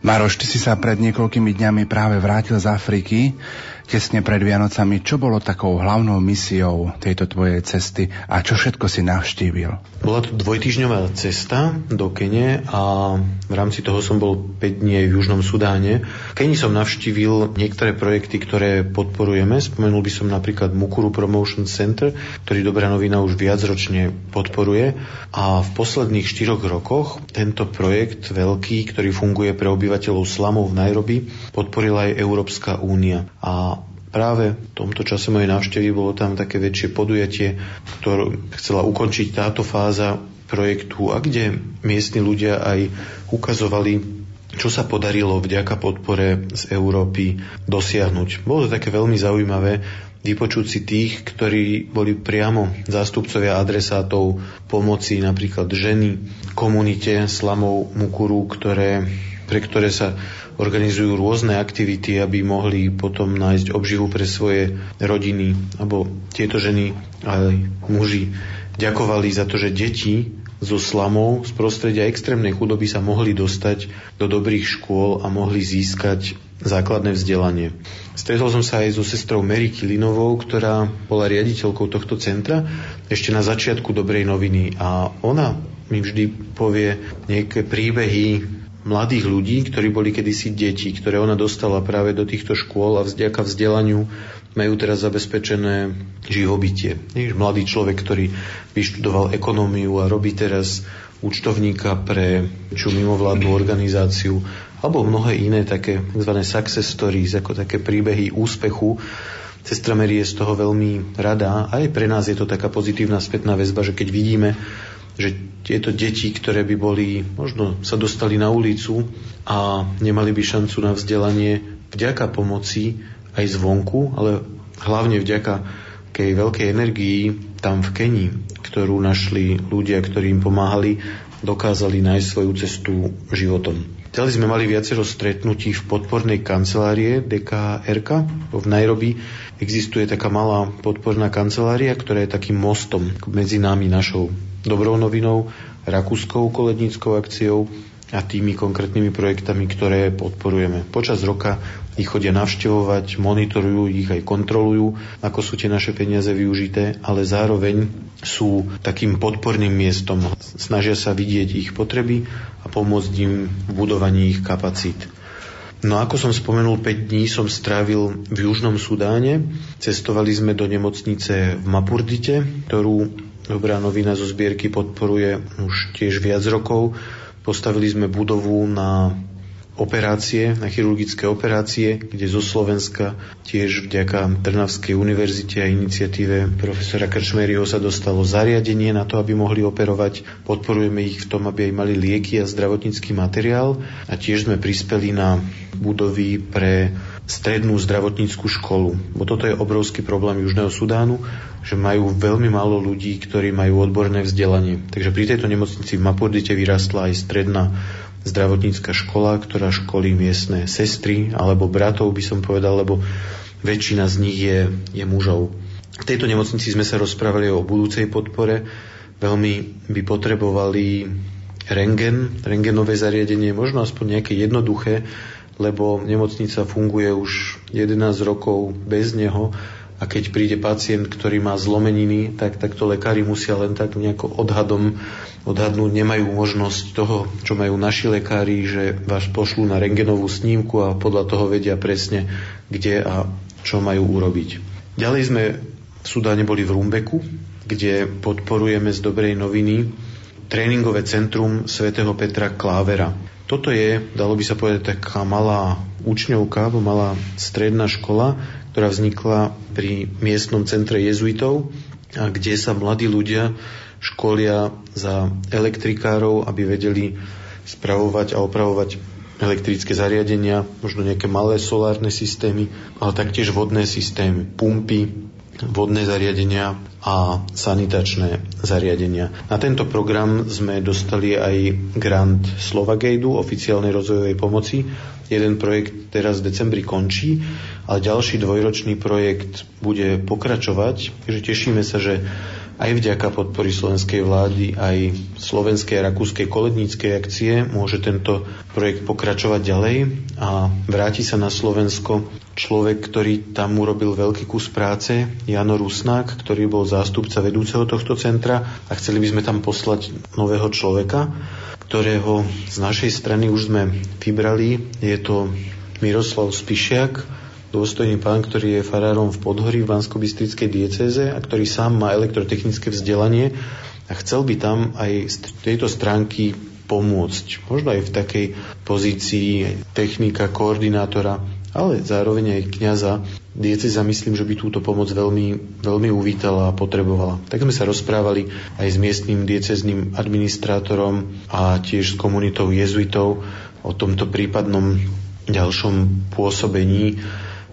Maroš, ty si sa pred niekoľkými dňami práve vrátil z Afriky tesne pred Vianocami, čo bolo takou hlavnou misiou tejto tvojej cesty a čo všetko si navštívil? Bola to dvojtyžňová cesta do Kene a v rámci toho som bol 5 dní v Južnom Sudáne. Keni som navštívil niektoré projekty, ktoré podporujeme. Spomenul by som napríklad Mukuru Promotion Center, ktorý Dobrá novina už viacročne podporuje. A v posledných štyroch rokoch tento projekt veľký, ktorý funguje pre obyvateľov slamov v Nairobi, podporila aj Európska únia. A práve v tomto čase mojej návštevy bolo tam také väčšie podujatie, ktoré chcela ukončiť táto fáza projektu a kde miestni ľudia aj ukazovali čo sa podarilo vďaka podpore z Európy dosiahnuť. Bolo to také veľmi zaujímavé vypočuť si tých, ktorí boli priamo zástupcovia adresátov pomoci, napríklad ženy, komunite slamov Mukuru, ktoré, pre ktoré sa organizujú rôzne aktivity, aby mohli potom nájsť obživu pre svoje rodiny, alebo tieto ženy aj muži ďakovali za to, že deti zo slamov z prostredia extrémnej chudoby sa mohli dostať do dobrých škôl a mohli získať základné vzdelanie. Stretol som sa aj so sestrou Mary Kilinovou, ktorá bola riaditeľkou tohto centra ešte na začiatku dobrej noviny a ona mi vždy povie nejaké príbehy mladých ľudí, ktorí boli kedysi deti, ktoré ona dostala práve do týchto škôl a vďaka vzdelaniu majú teraz zabezpečené živobytie. Mladý človek, ktorý vyštudoval ekonómiu a robí teraz účtovníka pre čo mimovládnu organizáciu alebo mnohé iné také tzv. success stories, ako také príbehy úspechu Sestra Mary je z toho veľmi rada. Aj pre nás je to taká pozitívna spätná väzba, že keď vidíme, že tieto deti, ktoré by boli, možno sa dostali na ulicu a nemali by šancu na vzdelanie vďaka pomoci aj zvonku, ale hlavne vďaka tej veľkej energii tam v Keni, ktorú našli ľudia, ktorí im pomáhali, dokázali nájsť svoju cestu životom. Ďalej sme mali viacero stretnutí v podpornej kancelárie DKRK v Nairobi. Existuje taká malá podporná kancelária, ktorá je takým mostom medzi nami, našou dobrou novinou, rakúskou koledníckou akciou a tými konkrétnymi projektami, ktoré podporujeme. Počas roka ich chodia navštevovať, monitorujú ich aj kontrolujú, ako sú tie naše peniaze využité, ale zároveň sú takým podporným miestom. Snažia sa vidieť ich potreby a pomôcť im v budovaní ich kapacít. No ako som spomenul, 5 dní som strávil v Južnom Sudáne. Cestovali sme do nemocnice v Mapurdite, ktorú Dobrá novina zo zbierky podporuje už tiež viac rokov. Postavili sme budovu na operácie, na chirurgické operácie, kde zo Slovenska tiež vďaka Trnavskej univerzite a iniciatíve profesora Krčmeryho sa dostalo zariadenie na to, aby mohli operovať. Podporujeme ich v tom, aby aj mali lieky a zdravotnícky materiál a tiež sme prispeli na budovy pre strednú zdravotníckú školu. Bo toto je obrovský problém Južného Sudánu, že majú veľmi málo ľudí, ktorí majú odborné vzdelanie. Takže pri tejto nemocnici v Mapurdite vyrastla aj stredná zdravotnícka škola, ktorá školí miestne sestry alebo bratov, by som povedal, lebo väčšina z nich je, je mužov. V tejto nemocnici sme sa rozprávali o budúcej podpore. Veľmi by potrebovali rengen, rengenové zariadenie, možno aspoň nejaké jednoduché, lebo nemocnica funguje už 11 rokov bez neho a keď príde pacient, ktorý má zlomeniny, tak takto lekári musia len tak nejako odhadom odhadnúť, nemajú možnosť toho, čo majú naši lekári, že vás pošlú na rengenovú snímku a podľa toho vedia presne, kde a čo majú urobiť. Ďalej sme v Sudáne boli v Rumbeku, kde podporujeme z dobrej noviny tréningové centrum svätého Petra Klávera. Toto je, dalo by sa povedať, taká malá učňovka, alebo malá stredná škola, ktorá vznikla pri miestnom centre jezuitov, kde sa mladí ľudia školia za elektrikárov, aby vedeli spravovať a opravovať elektrické zariadenia, možno nejaké malé solárne systémy, ale taktiež vodné systémy, pumpy, vodné zariadenia a sanitačné zariadenia. Na tento program sme dostali aj grant Slovagejdu, oficiálnej rozvojovej pomoci. Jeden projekt teraz v decembri končí, ale ďalší dvojročný projekt bude pokračovať. Takže tešíme sa, že aj vďaka podpory slovenskej vlády, aj slovenskej a rakúskej koledníckej akcie môže tento projekt pokračovať ďalej a vráti sa na Slovensko človek, ktorý tam urobil veľký kus práce, Jano Rusnák, ktorý bol zástupca vedúceho tohto centra a chceli by sme tam poslať nového človeka, ktorého z našej strany už sme vybrali. Je to Miroslav Spišiak, dôstojný pán, ktorý je farárom v Podhorí v bansko diecéze a ktorý sám má elektrotechnické vzdelanie a chcel by tam aj z tejto stránky pomôcť. Možno aj v takej pozícii technika, koordinátora, ale zároveň aj kňaza. Dieceza myslím, že by túto pomoc veľmi, veľmi uvítala a potrebovala. Tak sme sa rozprávali aj s miestnym diecezným administrátorom a tiež s komunitou jezuitov o tomto prípadnom ďalšom pôsobení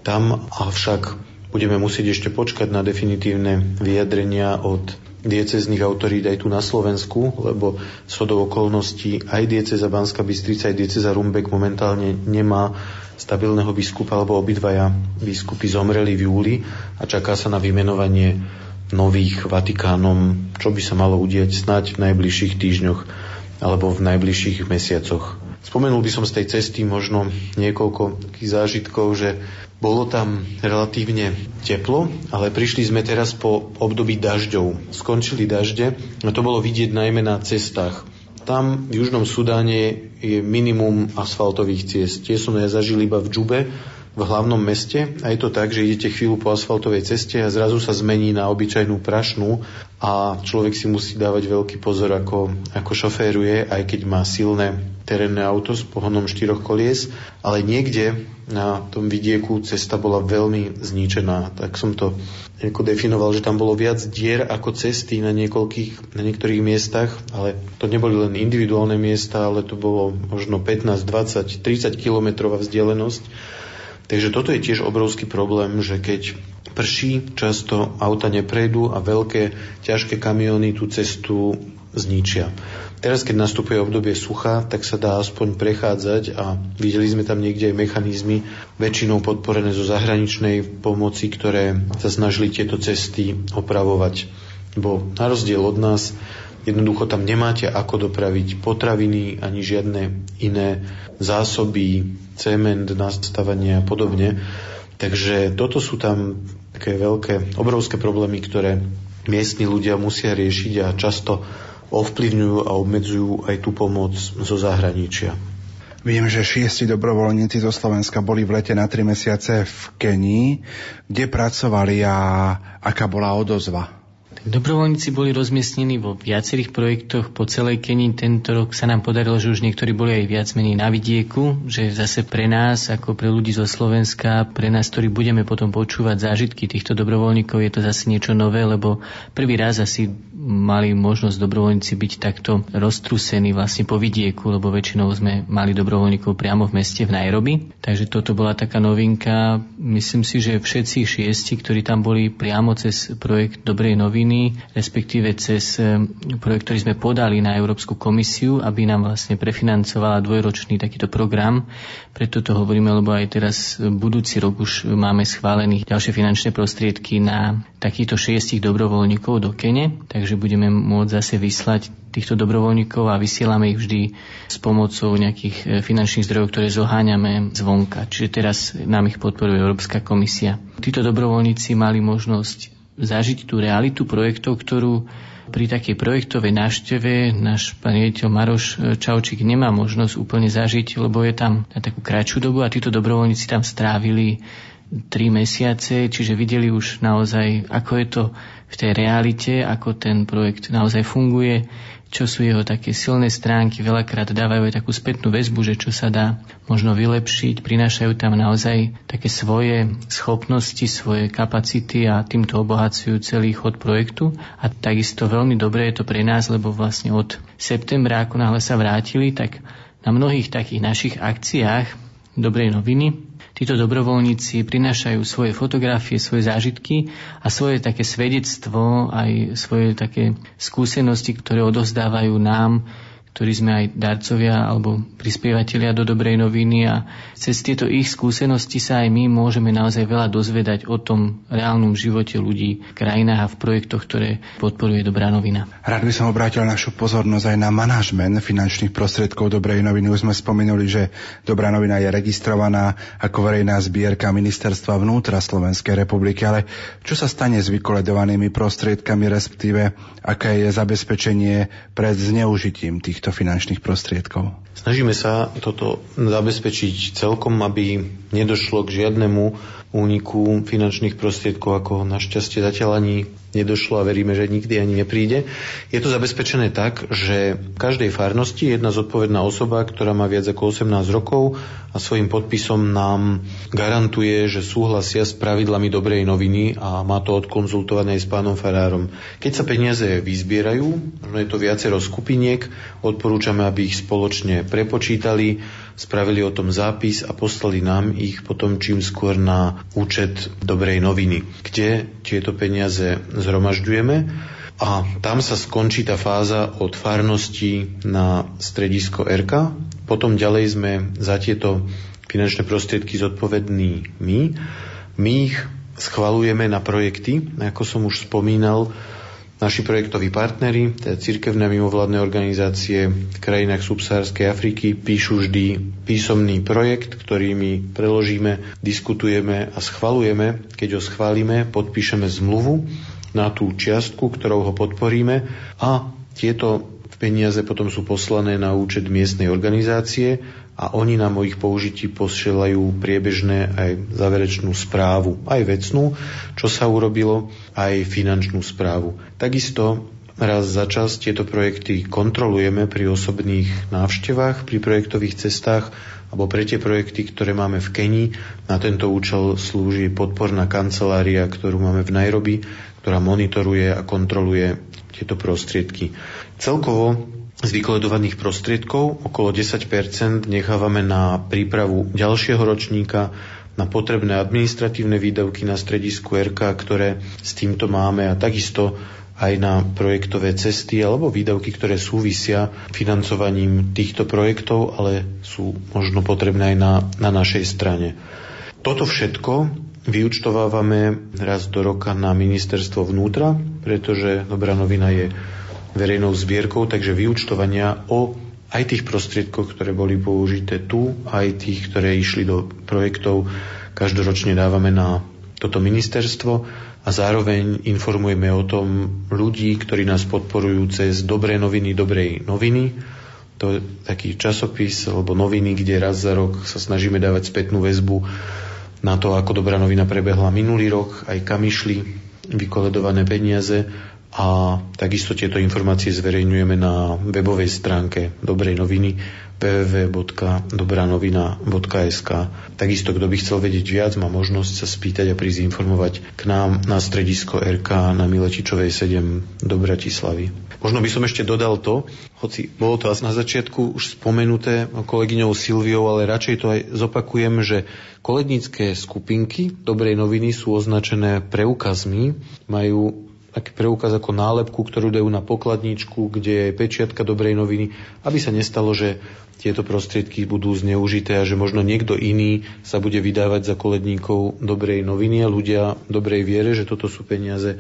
tam avšak budeme musieť ešte počkať na definitívne vyjadrenia od diecezných autorít aj tu na Slovensku, lebo shodou okolností aj dieceza Banská Bystrica, aj dieceza Rumbek momentálne nemá stabilného biskupa, alebo obidvaja biskupy zomreli v júli a čaká sa na vymenovanie nových Vatikánom, čo by sa malo udieť snáď v najbližších týždňoch alebo v najbližších mesiacoch. Spomenul by som z tej cesty možno niekoľko takých zážitkov, že bolo tam relatívne teplo, ale prišli sme teraz po období dažďov. Skončili dažde a to bolo vidieť najmä na cestách. Tam v Južnom Sudáne je minimum asfaltových ciest. Tie som ja zažil iba v Džube, v hlavnom meste a je to tak, že idete chvíľu po asfaltovej ceste a zrazu sa zmení na obyčajnú prašnú a človek si musí dávať veľký pozor, ako, ako šoféruje, aj keď má silné terénne auto s pohonom štyroch kolies, ale niekde na tom vidieku cesta bola veľmi zničená. Tak som to ako definoval, že tam bolo viac dier ako cesty na, niekoľkých, na niektorých miestach, ale to neboli len individuálne miesta, ale to bolo možno 15, 20, 30 kilometrová vzdialenosť. Takže toto je tiež obrovský problém, že keď prší, často auta neprejdú a veľké, ťažké kamiony tú cestu zničia. Teraz, keď nastupuje obdobie sucha, tak sa dá aspoň prechádzať a videli sme tam niekde aj mechanizmy, väčšinou podporené zo zahraničnej pomoci, ktoré sa snažili tieto cesty opravovať. Bo na rozdiel od nás, jednoducho tam nemáte ako dopraviť potraviny ani žiadne iné zásoby, cement, nastavenie a podobne. Takže toto sú tam také veľké, obrovské problémy, ktoré miestni ľudia musia riešiť a často ovplyvňujú a obmedzujú aj tú pomoc zo zahraničia. Viem, že šiesti dobrovoľníci zo Slovenska boli v lete na tri mesiace v Kenii. Kde pracovali a aká bola odozva? Dobrovoľníci boli rozmiestnení vo viacerých projektoch po celej Kenii. Tento rok sa nám podarilo, že už niektorí boli aj viac menej na vidieku, že zase pre nás, ako pre ľudí zo Slovenska, pre nás, ktorí budeme potom počúvať zážitky týchto dobrovoľníkov, je to zase niečo nové, lebo prvý raz asi mali možnosť dobrovoľníci byť takto roztrusení vlastne po vidieku, lebo väčšinou sme mali dobrovoľníkov priamo v meste v Nairobi. Takže toto bola taká novinka. Myslím si, že všetci šiesti, ktorí tam boli priamo cez projekt Dobrej noviny, krajiny, respektíve cez eh, projekt, ktorý sme podali na Európsku komisiu, aby nám vlastne prefinancovala dvojročný takýto program. Preto to hovoríme, lebo aj teraz eh, budúci rok už máme schválených ďalšie finančné prostriedky na takýchto šiestich dobrovoľníkov do Kene, takže budeme môcť zase vyslať týchto dobrovoľníkov a vysielame ich vždy s pomocou nejakých eh, finančných zdrojov, ktoré zoháňame zvonka. Čiže teraz nám ich podporuje Európska komisia. Títo dobrovoľníci mali možnosť zažiť tú realitu projektov, ktorú pri takej projektovej návšteve náš pán riaditeľ Maroš Čaučík nemá možnosť úplne zažiť, lebo je tam na takú kratšiu dobu a títo dobrovoľníci tam strávili tri mesiace, čiže videli už naozaj, ako je to v tej realite, ako ten projekt naozaj funguje, čo sú jeho také silné stránky, veľakrát dávajú aj takú spätnú väzbu, že čo sa dá možno vylepšiť, prinášajú tam naozaj také svoje schopnosti, svoje kapacity a týmto obohacujú celý chod projektu. A takisto veľmi dobré je to pre nás, lebo vlastne od septembra, ako náhle sa vrátili, tak na mnohých takých našich akciách dobrej noviny Títo dobrovoľníci prinášajú svoje fotografie, svoje zážitky a svoje také svedectvo, aj svoje také skúsenosti, ktoré odozdávajú nám, ktorí sme aj darcovia alebo prispievateľia do dobrej noviny a cez tieto ich skúsenosti sa aj my môžeme naozaj veľa dozvedať o tom reálnom živote ľudí v krajinách a v projektoch, ktoré podporuje dobrá novina. Rád by som obrátil našu pozornosť aj na manažment finančných prostriedkov dobrej noviny. Už sme spomenuli, že dobrá novina je registrovaná ako verejná zbierka ministerstva vnútra Slovenskej republiky, ale čo sa stane s vykoledovanými prostriedkami, respektíve aké je zabezpečenie pred zneužitím tých týchto finančných prostriedkov? Snažíme sa toto zabezpečiť celkom, aby nedošlo k žiadnemu úniku finančných prostriedkov, ako našťastie zatiaľ ani nedošlo a veríme, že nikdy ani nepríde. Je to zabezpečené tak, že v každej farnosti jedna zodpovedná osoba, ktorá má viac ako 18 rokov a svojim podpisom nám garantuje, že súhlasia s pravidlami dobrej noviny a má to odkonzultované aj s pánom farárom. Keď sa peniaze vyzbierajú, možno je to viacero skupiniek, odporúčame, aby ich spoločne prepočítali, spravili o tom zápis a poslali nám ich potom čím skôr na účet dobrej noviny, kde tieto peniaze zhromažďujeme a tam sa skončí tá fáza od farnosti na stredisko RK. Potom ďalej sme za tieto finančné prostriedky zodpovední my. My ich schvalujeme na projekty, ako som už spomínal, Naši projektoví partnery, teda cirkevné mimovládne organizácie v krajinách subsahárskej Afriky, píšu vždy písomný projekt, ktorý my preložíme, diskutujeme a schvalujeme. Keď ho schválime, podpíšeme zmluvu na tú čiastku, ktorou ho podporíme a tieto peniaze potom sú poslané na účet miestnej organizácie a oni nám o ich použití posielajú priebežné aj záverečnú správu, aj vecnú, čo sa urobilo, aj finančnú správu. Takisto raz za čas tieto projekty kontrolujeme pri osobných návštevách, pri projektových cestách alebo pre tie projekty, ktoré máme v Kenii. Na tento účel slúži podporná kancelária, ktorú máme v Nairobi, ktorá monitoruje a kontroluje tieto prostriedky. Celkovo z vykoledovaných prostriedkov okolo 10% nechávame na prípravu ďalšieho ročníka, na potrebné administratívne výdavky na stredisku RK, ktoré s týmto máme a takisto aj na projektové cesty alebo výdavky, ktoré súvisia financovaním týchto projektov, ale sú možno potrebné aj na, na našej strane. Toto všetko vyučtovávame raz do roka na ministerstvo vnútra, pretože dobrá novina je verejnou zbierkou, takže vyučtovania o aj tých prostriedkoch, ktoré boli použité tu, aj tých, ktoré išli do projektov, každoročne dávame na toto ministerstvo a zároveň informujeme o tom ľudí, ktorí nás podporujú cez Dobré noviny, Dobrej noviny. To je taký časopis alebo noviny, kde raz za rok sa snažíme dávať spätnú väzbu na to, ako Dobrá novina prebehla minulý rok, aj kam išli vykoledované peniaze a takisto tieto informácie zverejňujeme na webovej stránke Dobrej noviny www.dobranovina.sk Takisto, kto by chcel vedieť viac, má možnosť sa spýtať a prísť informovať k nám na stredisko RK na Miletičovej 7 do Bratislavy. Možno by som ešte dodal to, hoci bolo to na začiatku už spomenuté kolegyňou Silviou, ale radšej to aj zopakujem, že kolednícke skupinky Dobrej noviny sú označené preukazmi, majú taký preukaz ako nálepku, ktorú dajú na pokladničku, kde je pečiatka dobrej noviny, aby sa nestalo, že tieto prostriedky budú zneužité a že možno niekto iný sa bude vydávať za koledníkov dobrej noviny a ľudia dobrej viere, že toto sú peniaze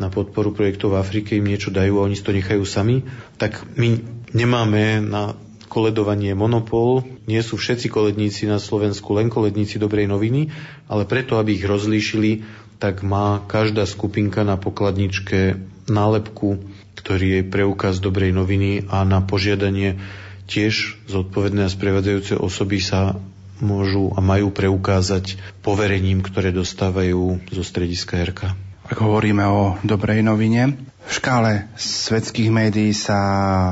na podporu projektov v Afrike, im niečo dajú a oni si to nechajú sami, tak my nemáme na koledovanie monopol. Nie sú všetci koledníci na Slovensku len koledníci dobrej noviny, ale preto, aby ich rozlíšili, tak má každá skupinka na pokladničke nálepku, ktorý je preukaz dobrej noviny a na požiadanie tiež zodpovedné a sprevádzajúce osoby sa môžu a majú preukázať poverením, ktoré dostávajú zo strediska RK. Ak hovoríme o dobrej novine, v škále svetských médií sa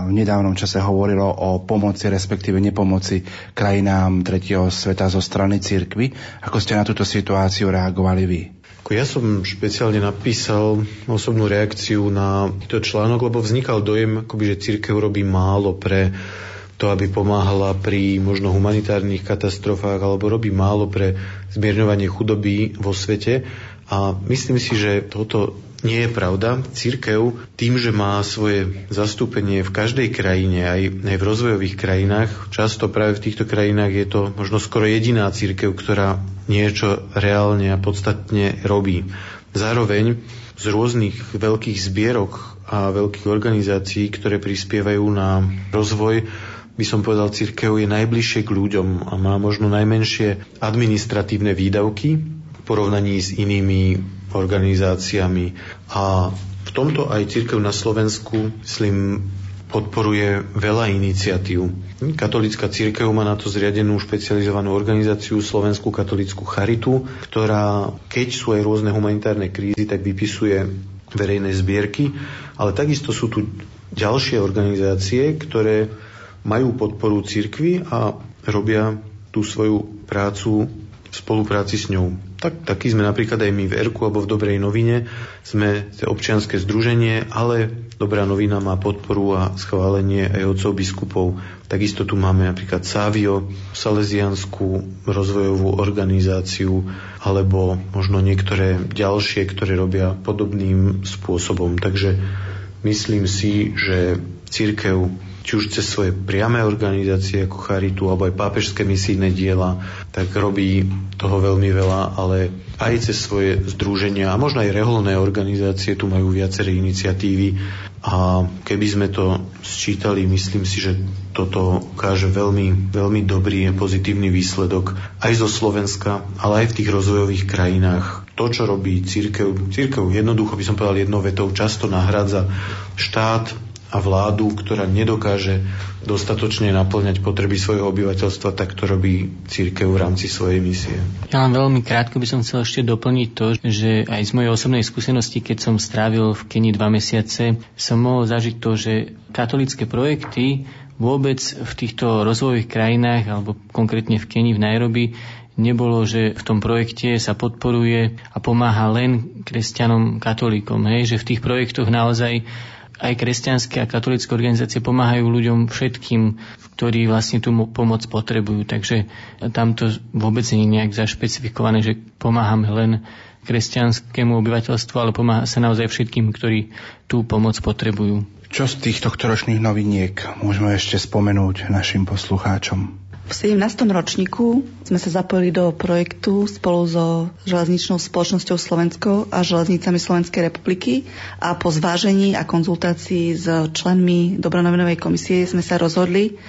v nedávnom čase hovorilo o pomoci, respektíve nepomoci krajinám tretieho sveta zo strany cirkvy. Ako ste na túto situáciu reagovali vy? Ja som špeciálne napísal osobnú reakciu na tento článok, lebo vznikal dojem, akoby, že církev robí málo pre to, aby pomáhala pri možno humanitárnych katastrofách alebo robí málo pre zmierňovanie chudoby vo svete. A myslím si, že toto nie je pravda. Církev tým, že má svoje zastúpenie v každej krajine, aj, aj v rozvojových krajinách, často práve v týchto krajinách je to možno skoro jediná církev, ktorá niečo reálne a podstatne robí. Zároveň z rôznych veľkých zbierok a veľkých organizácií, ktoré prispievajú na rozvoj, by som povedal, církev je najbližšie k ľuďom a má možno najmenšie administratívne výdavky v porovnaní s inými organizáciami. A v tomto aj církev na Slovensku, myslím, podporuje veľa iniciatív. Katolická církev má na to zriadenú špecializovanú organizáciu Slovenskú katolickú charitu, ktorá, keď sú aj rôzne humanitárne krízy, tak vypisuje verejné zbierky, ale takisto sú tu ďalšie organizácie, ktoré majú podporu církvy a robia tú svoju prácu v spolupráci s ňou. Tak, taký sme napríklad aj my v Erku alebo v Dobrej novine. Sme občianske združenie, ale Dobrá novina má podporu a schválenie aj otcov biskupov. Takisto tu máme napríklad Sávio, Salesianskú rozvojovú organizáciu, alebo možno niektoré ďalšie, ktoré robia podobným spôsobom. Takže myslím si, že církev či už cez svoje priame organizácie ako Charitu alebo aj pápežské misijné diela, tak robí toho veľmi veľa, ale aj cez svoje združenia a možno aj reholné organizácie tu majú viaceré iniciatívy a keby sme to sčítali, myslím si, že toto ukáže veľmi, veľmi dobrý a pozitívny výsledok aj zo Slovenska, ale aj v tých rozvojových krajinách. To, čo robí církev, církev jednoducho by som povedal jednou vetou, často nahradza štát, a vládu, ktorá nedokáže dostatočne naplňať potreby svojho obyvateľstva, tak to robí církev v rámci svojej misie. Ja len veľmi krátko by som chcel ešte doplniť to, že aj z mojej osobnej skúsenosti, keď som strávil v Kenii dva mesiace, som mohol zažiť to, že katolické projekty vôbec v týchto rozvojových krajinách, alebo konkrétne v Kenii, v Nairobi, nebolo, že v tom projekte sa podporuje a pomáha len kresťanom, katolíkom. Hej? Že v tých projektoch naozaj aj kresťanské a katolické organizácie pomáhajú ľuďom všetkým, ktorí vlastne tú pomoc potrebujú. Takže tam to vôbec nie je nejak zašpecifikované, že pomáhame len kresťanskému obyvateľstvu, ale pomáha sa naozaj všetkým, ktorí tú pomoc potrebujú. Čo z týchto ročných noviniek môžeme ešte spomenúť našim poslucháčom? V 17. ročníku sme sa zapojili do projektu spolu so železničnou spoločnosťou Slovensko a železnicami Slovenskej republiky a po zvážení a konzultácii s členmi Dobronovinovej komisie sme sa rozhodli,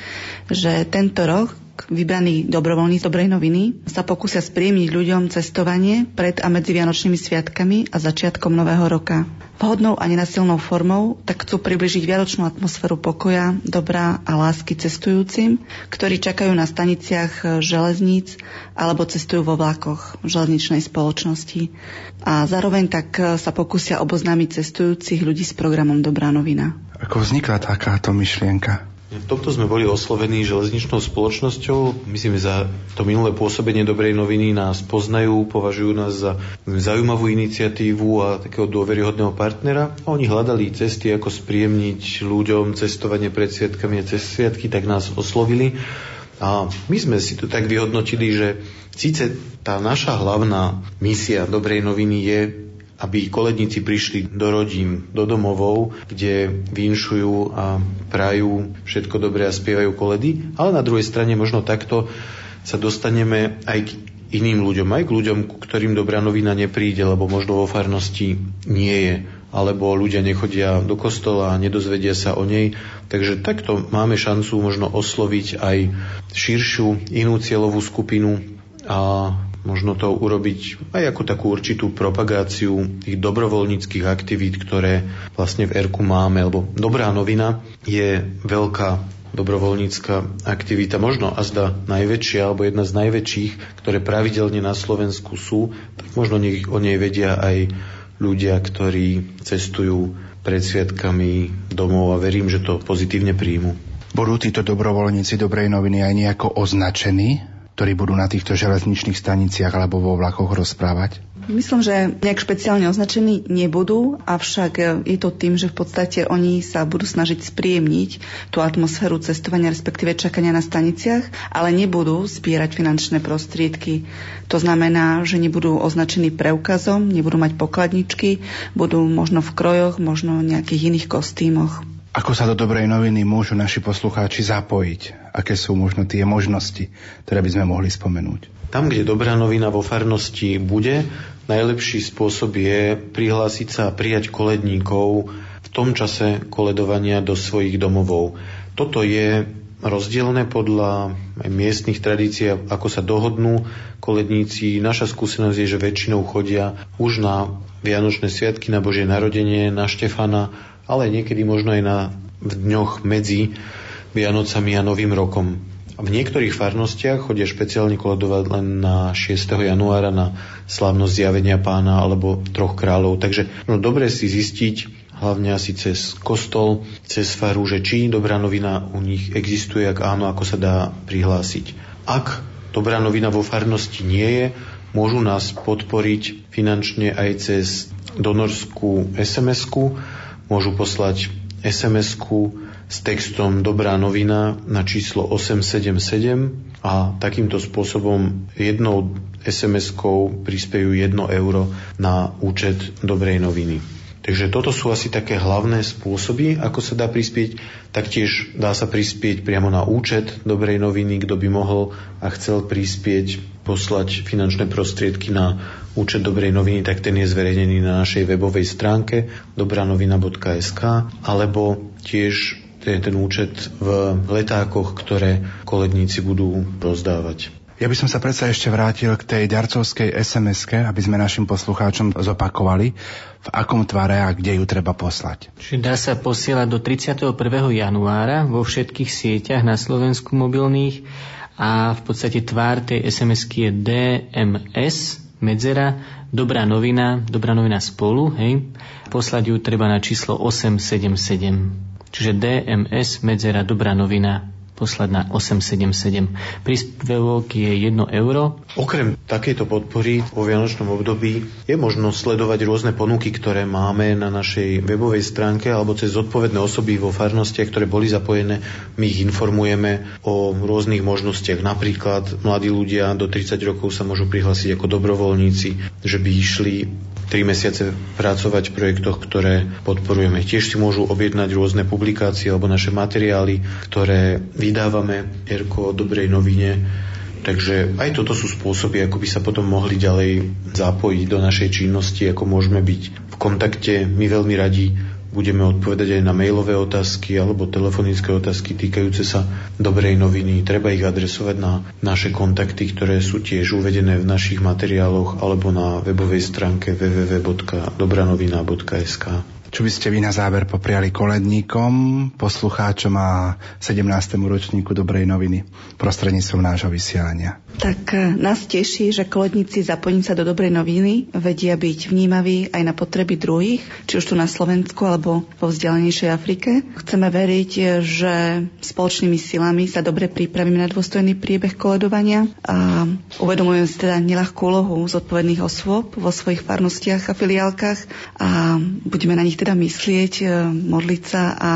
že tento rok vybraní dobrovoľní dobrej noviny sa pokúsia spríjemniť ľuďom cestovanie pred a medzi Vianočnými sviatkami a začiatkom Nového roka. Vhodnou a nenasilnou formou tak chcú približiť vianočnú atmosféru pokoja, dobrá a lásky cestujúcim, ktorí čakajú na staniciach železníc alebo cestujú vo vlakoch železničnej spoločnosti. A zároveň tak sa pokúsia oboznámiť cestujúcich ľudí s programom Dobrá novina. Ako vznikla takáto myšlienka? V tomto sme boli oslovení železničnou spoločnosťou. Myslím, za to minulé pôsobenie dobrej noviny nás poznajú, považujú nás za zaujímavú iniciatívu a takého dôveryhodného partnera. A oni hľadali cesty, ako spríjemniť ľuďom cestovanie pred sviatkami a cez sviatky, tak nás oslovili. A my sme si to tak vyhodnotili, že síce tá naša hlavná misia dobrej noviny je aby koledníci prišli do rodín, do domovov, kde vinšujú a prajú všetko dobré a spievajú koledy, ale na druhej strane možno takto sa dostaneme aj k iným ľuďom, aj k ľuďom, ktorým dobrá novina nepríde, lebo možno vo farnosti nie je, alebo ľudia nechodia do kostola a nedozvedia sa o nej. Takže takto máme šancu možno osloviť aj širšiu inú cieľovú skupinu a možno to urobiť aj ako takú určitú propagáciu tých dobrovoľníckých aktivít, ktoré vlastne v Erku máme, lebo dobrá novina je veľká dobrovoľnícka aktivita, možno a zda najväčšia, alebo jedna z najväčších, ktoré pravidelne na Slovensku sú, tak možno nech o nej vedia aj ľudia, ktorí cestujú pred sviatkami domov a verím, že to pozitívne príjmu. Budú títo dobrovoľníci dobrej noviny aj nejako označení ktorí budú na týchto železničných staniciach alebo vo vlakoch rozprávať? Myslím, že nejak špeciálne označení nebudú, avšak je to tým, že v podstate oni sa budú snažiť spríjemniť tú atmosféru cestovania, respektíve čakania na staniciach, ale nebudú zbierať finančné prostriedky. To znamená, že nebudú označení preukazom, nebudú mať pokladničky, budú možno v krojoch, možno v nejakých iných kostýmoch. Ako sa do dobrej noviny môžu naši poslucháči zapojiť? Aké sú možno tie možnosti, ktoré by sme mohli spomenúť? Tam, kde dobrá novina vo farnosti bude, najlepší spôsob je prihlásiť sa a prijať koledníkov v tom čase koledovania do svojich domovov. Toto je rozdielne podľa miestnych tradícií, ako sa dohodnú koledníci. Naša skúsenosť je, že väčšinou chodia už na Vianočné sviatky, na Božie narodenie, na Štefana ale niekedy možno aj na, v dňoch medzi Vianocami a Novým rokom. V niektorých farnostiach chodia špeciálne koledovať len na 6. januára na slávnosť zjavenia pána alebo troch kráľov. Takže no, dobre si zistiť, hlavne asi cez kostol, cez faru, že či dobrá novina u nich existuje, ak áno, ako sa dá prihlásiť. Ak dobrá novina vo farnosti nie je, môžu nás podporiť finančne aj cez donorskú SMS-ku môžu poslať SMS-ku s textom Dobrá novina na číslo 877 a takýmto spôsobom jednou SMS-kou prispejú 1 euro na účet Dobrej noviny. Takže toto sú asi také hlavné spôsoby, ako sa dá prispieť. Taktiež dá sa prispieť priamo na účet Dobrej noviny, kto by mohol a chcel prispieť, poslať finančné prostriedky na účet Dobrej noviny, tak ten je zverejnený na našej webovej stránke dobranovina.sk alebo tiež ten, ten účet v letákoch, ktoré koledníci budú rozdávať. Ja by som sa predsa ešte vrátil k tej darcovskej sms aby sme našim poslucháčom zopakovali, v akom tvare a kde ju treba poslať. Čiže dá sa posielať do 31. januára vo všetkých sieťach na Slovensku mobilných a v podstate tvár tej sms je DMS, medzera, dobrá novina, dobrá novina spolu, hej. Poslať ju treba na číslo 877. Čiže DMS, medzera, dobrá novina, poslať na 877. Príspevok je 1 euro. Okrem takejto podpory vo Vianočnom období je možno sledovať rôzne ponuky, ktoré máme na našej webovej stránke alebo cez zodpovedné osoby vo farnostiach, ktoré boli zapojené. My ich informujeme o rôznych možnostiach. Napríklad mladí ľudia do 30 rokov sa môžu prihlásiť ako dobrovoľníci, že by išli 3 mesiace pracovať v projektoch, ktoré podporujeme. Tiež si môžu objednať rôzne publikácie alebo naše materiály, ktoré vydávame Erko o dobrej novine. Takže aj toto sú spôsoby, ako by sa potom mohli ďalej zapojiť do našej činnosti, ako môžeme byť v kontakte. My veľmi radi Budeme odpovedať aj na mailové otázky alebo telefonické otázky týkajúce sa dobrej noviny. Treba ich adresovať na naše kontakty, ktoré sú tiež uvedené v našich materiáloch alebo na webovej stránke www.dobranovina.sk. Čo by ste vy na záver popriali koledníkom, poslucháčom a 17. ročníku Dobrej noviny prostredníctvom nášho vysielania? Tak e, nás teší, že koledníci zapojiť sa do Dobrej noviny vedia byť vnímaví aj na potreby druhých, či už tu na Slovensku alebo vo vzdialenejšej Afrike. Chceme veriť, e, že spoločnými silami sa dobre pripravíme na dôstojný priebeh koledovania a uvedomujeme si teda nelahkú úlohu zodpovedných osôb vo svojich farnostiach a filiálkach a budeme na nich teda myslieť, e, modliť sa a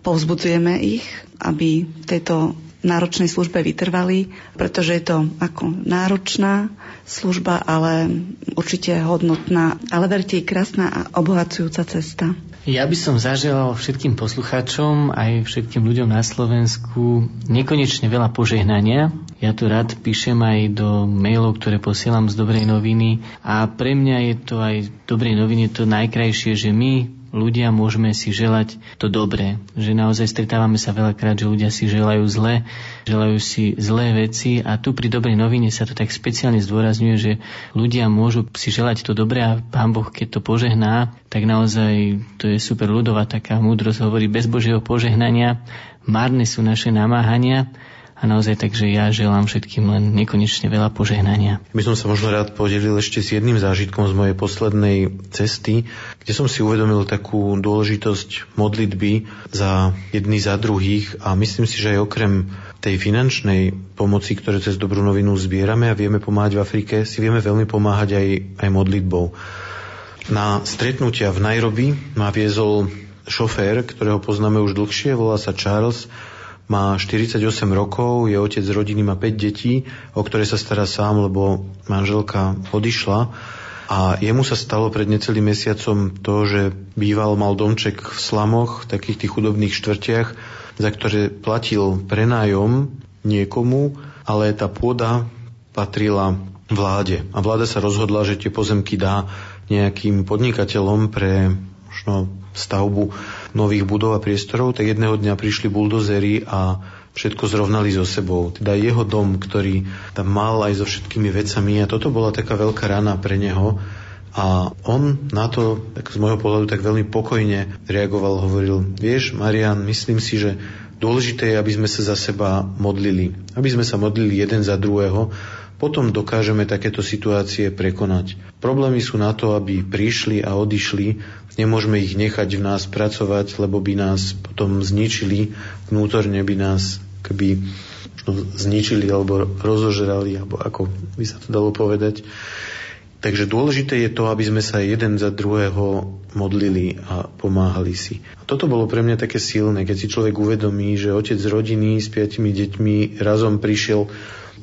povzbudzujeme ich, aby v tejto náročnej službe vytrvali, pretože je to ako náročná služba, ale určite hodnotná. Ale verte, krásna a obohacujúca cesta. Ja by som zaželal všetkým poslucháčom aj všetkým ľuďom na Slovensku nekonečne veľa požehnania. Ja tu rád píšem aj do mailov, ktoré posielam z Dobrej noviny a pre mňa je to aj Dobrej noviny to najkrajšie, že my ľudia môžeme si želať to dobré. Že naozaj stretávame sa veľakrát, že ľudia si želajú zle, želajú si zlé veci a tu pri dobrej novine sa to tak speciálne zdôrazňuje, že ľudia môžu si želať to dobré a Pán Boh, keď to požehná, tak naozaj to je super ľudová taká múdrosť, hovorí bez Božieho požehnania, márne sú naše namáhania, a naozaj takže ja želám všetkým len nekonečne veľa požehnania. My som sa možno rád podelil ešte s jedným zážitkom z mojej poslednej cesty, kde som si uvedomil takú dôležitosť modlitby za jedný za druhých a myslím si, že aj okrem tej finančnej pomoci, ktoré cez dobrú novinu zbierame a vieme pomáhať v Afrike, si vieme veľmi pomáhať aj, aj modlitbou. Na stretnutia v Nairobi ma viezol šofér, ktorého poznáme už dlhšie, volá sa Charles má 48 rokov, je otec rodiny, má 5 detí, o ktoré sa stará sám, lebo manželka odišla. A jemu sa stalo pred necelým mesiacom to, že býval, mal domček v slamoch, v takých tých chudobných štvrtiach, za ktoré platil prenájom niekomu, ale tá pôda patrila vláde. A vláda sa rozhodla, že tie pozemky dá nejakým podnikateľom pre možno stavbu nových budov a priestorov, tak jedného dňa prišli buldozery a všetko zrovnali so sebou. Teda jeho dom, ktorý tam mal aj so všetkými vecami a toto bola taká veľká rana pre neho. A on na to, tak z môjho pohľadu, tak veľmi pokojne reagoval, hovoril, vieš, Marian, myslím si, že dôležité je, aby sme sa za seba modlili. Aby sme sa modlili jeden za druhého, potom dokážeme takéto situácie prekonať. Problémy sú na to, aby prišli a odišli. Nemôžeme ich nechať v nás pracovať, lebo by nás potom zničili, vnútorne by nás keby zničili alebo rozožrali, alebo ako by sa to dalo povedať. Takže dôležité je to, aby sme sa jeden za druhého modlili a pomáhali si. A toto bolo pre mňa také silné, keď si človek uvedomí, že otec z rodiny s piatimi deťmi razom prišiel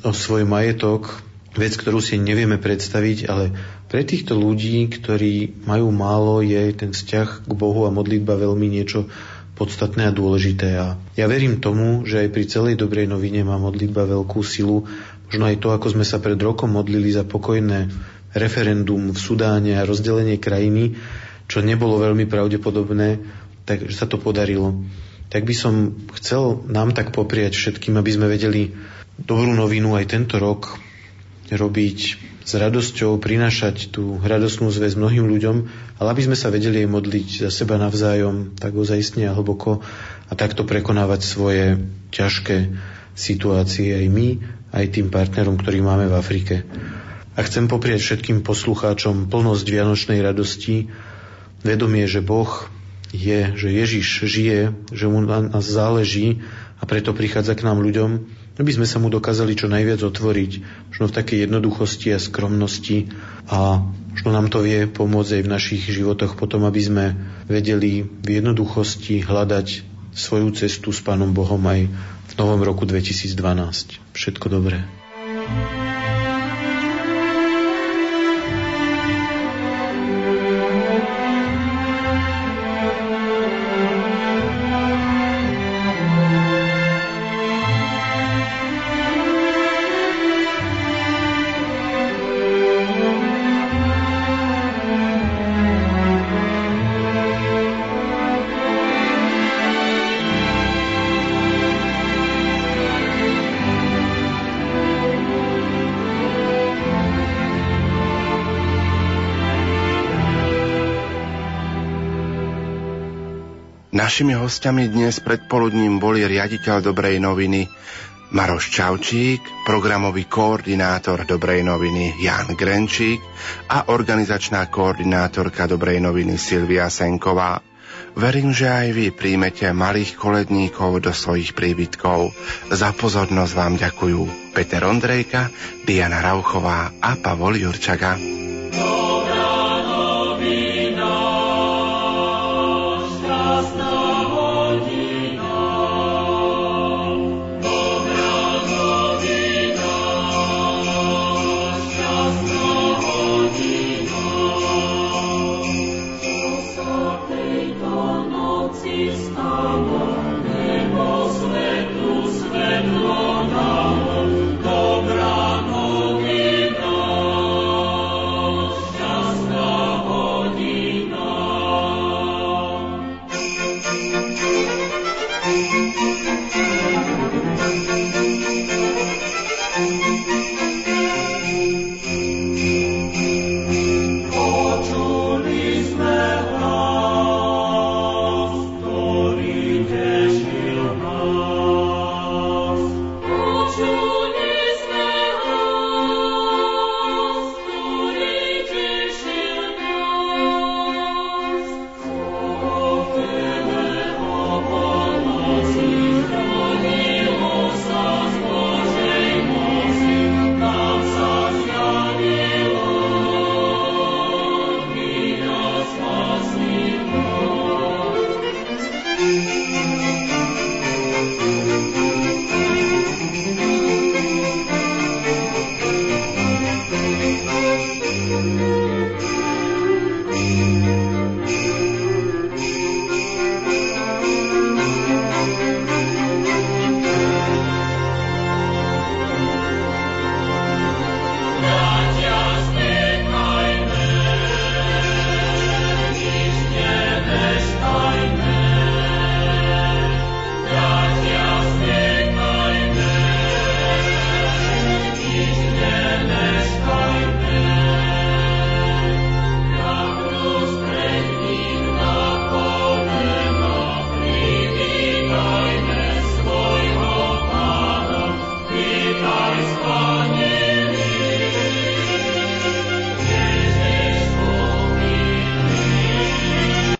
o svoj majetok, vec, ktorú si nevieme predstaviť, ale pre týchto ľudí, ktorí majú málo, je ten vzťah k Bohu a modlitba veľmi niečo podstatné a dôležité. A ja verím tomu, že aj pri celej dobrej novine má modlitba veľkú silu. Možno aj to, ako sme sa pred rokom modlili za pokojné referendum v Sudáne a rozdelenie krajiny, čo nebolo veľmi pravdepodobné, tak sa to podarilo. Tak by som chcel nám tak popriať všetkým, aby sme vedeli dobrú novinu aj tento rok robiť s radosťou, prinášať tú radosnú zväz mnohým ľuďom, ale aby sme sa vedeli aj modliť za seba navzájom, tak ozajstne a hlboko a takto prekonávať svoje ťažké situácie aj my, aj tým partnerom, ktorý máme v Afrike. A chcem poprieť všetkým poslucháčom plnosť vianočnej radosti, vedomie, že Boh je, že Ježiš žije, že mu na nás záleží a preto prichádza k nám ľuďom, aby sme sa mu dokázali čo najviac otvoriť, možno v takej jednoduchosti a skromnosti a možno nám to vie pomôcť aj v našich životoch potom, aby sme vedeli v jednoduchosti hľadať svoju cestu s Pánom Bohom aj v novom roku 2012. Všetko dobré. thank you Našimi hostiami dnes predpoludním boli riaditeľ Dobrej noviny Maroš Čaučík, programový koordinátor Dobrej noviny Jan Grenčík a organizačná koordinátorka Dobrej noviny Silvia Senková. Verím, že aj vy príjmete malých koledníkov do svojich príbytkov. Za pozornosť vám ďakujú Peter Ondrejka, Diana Rauchová a Pavol Jurčaga.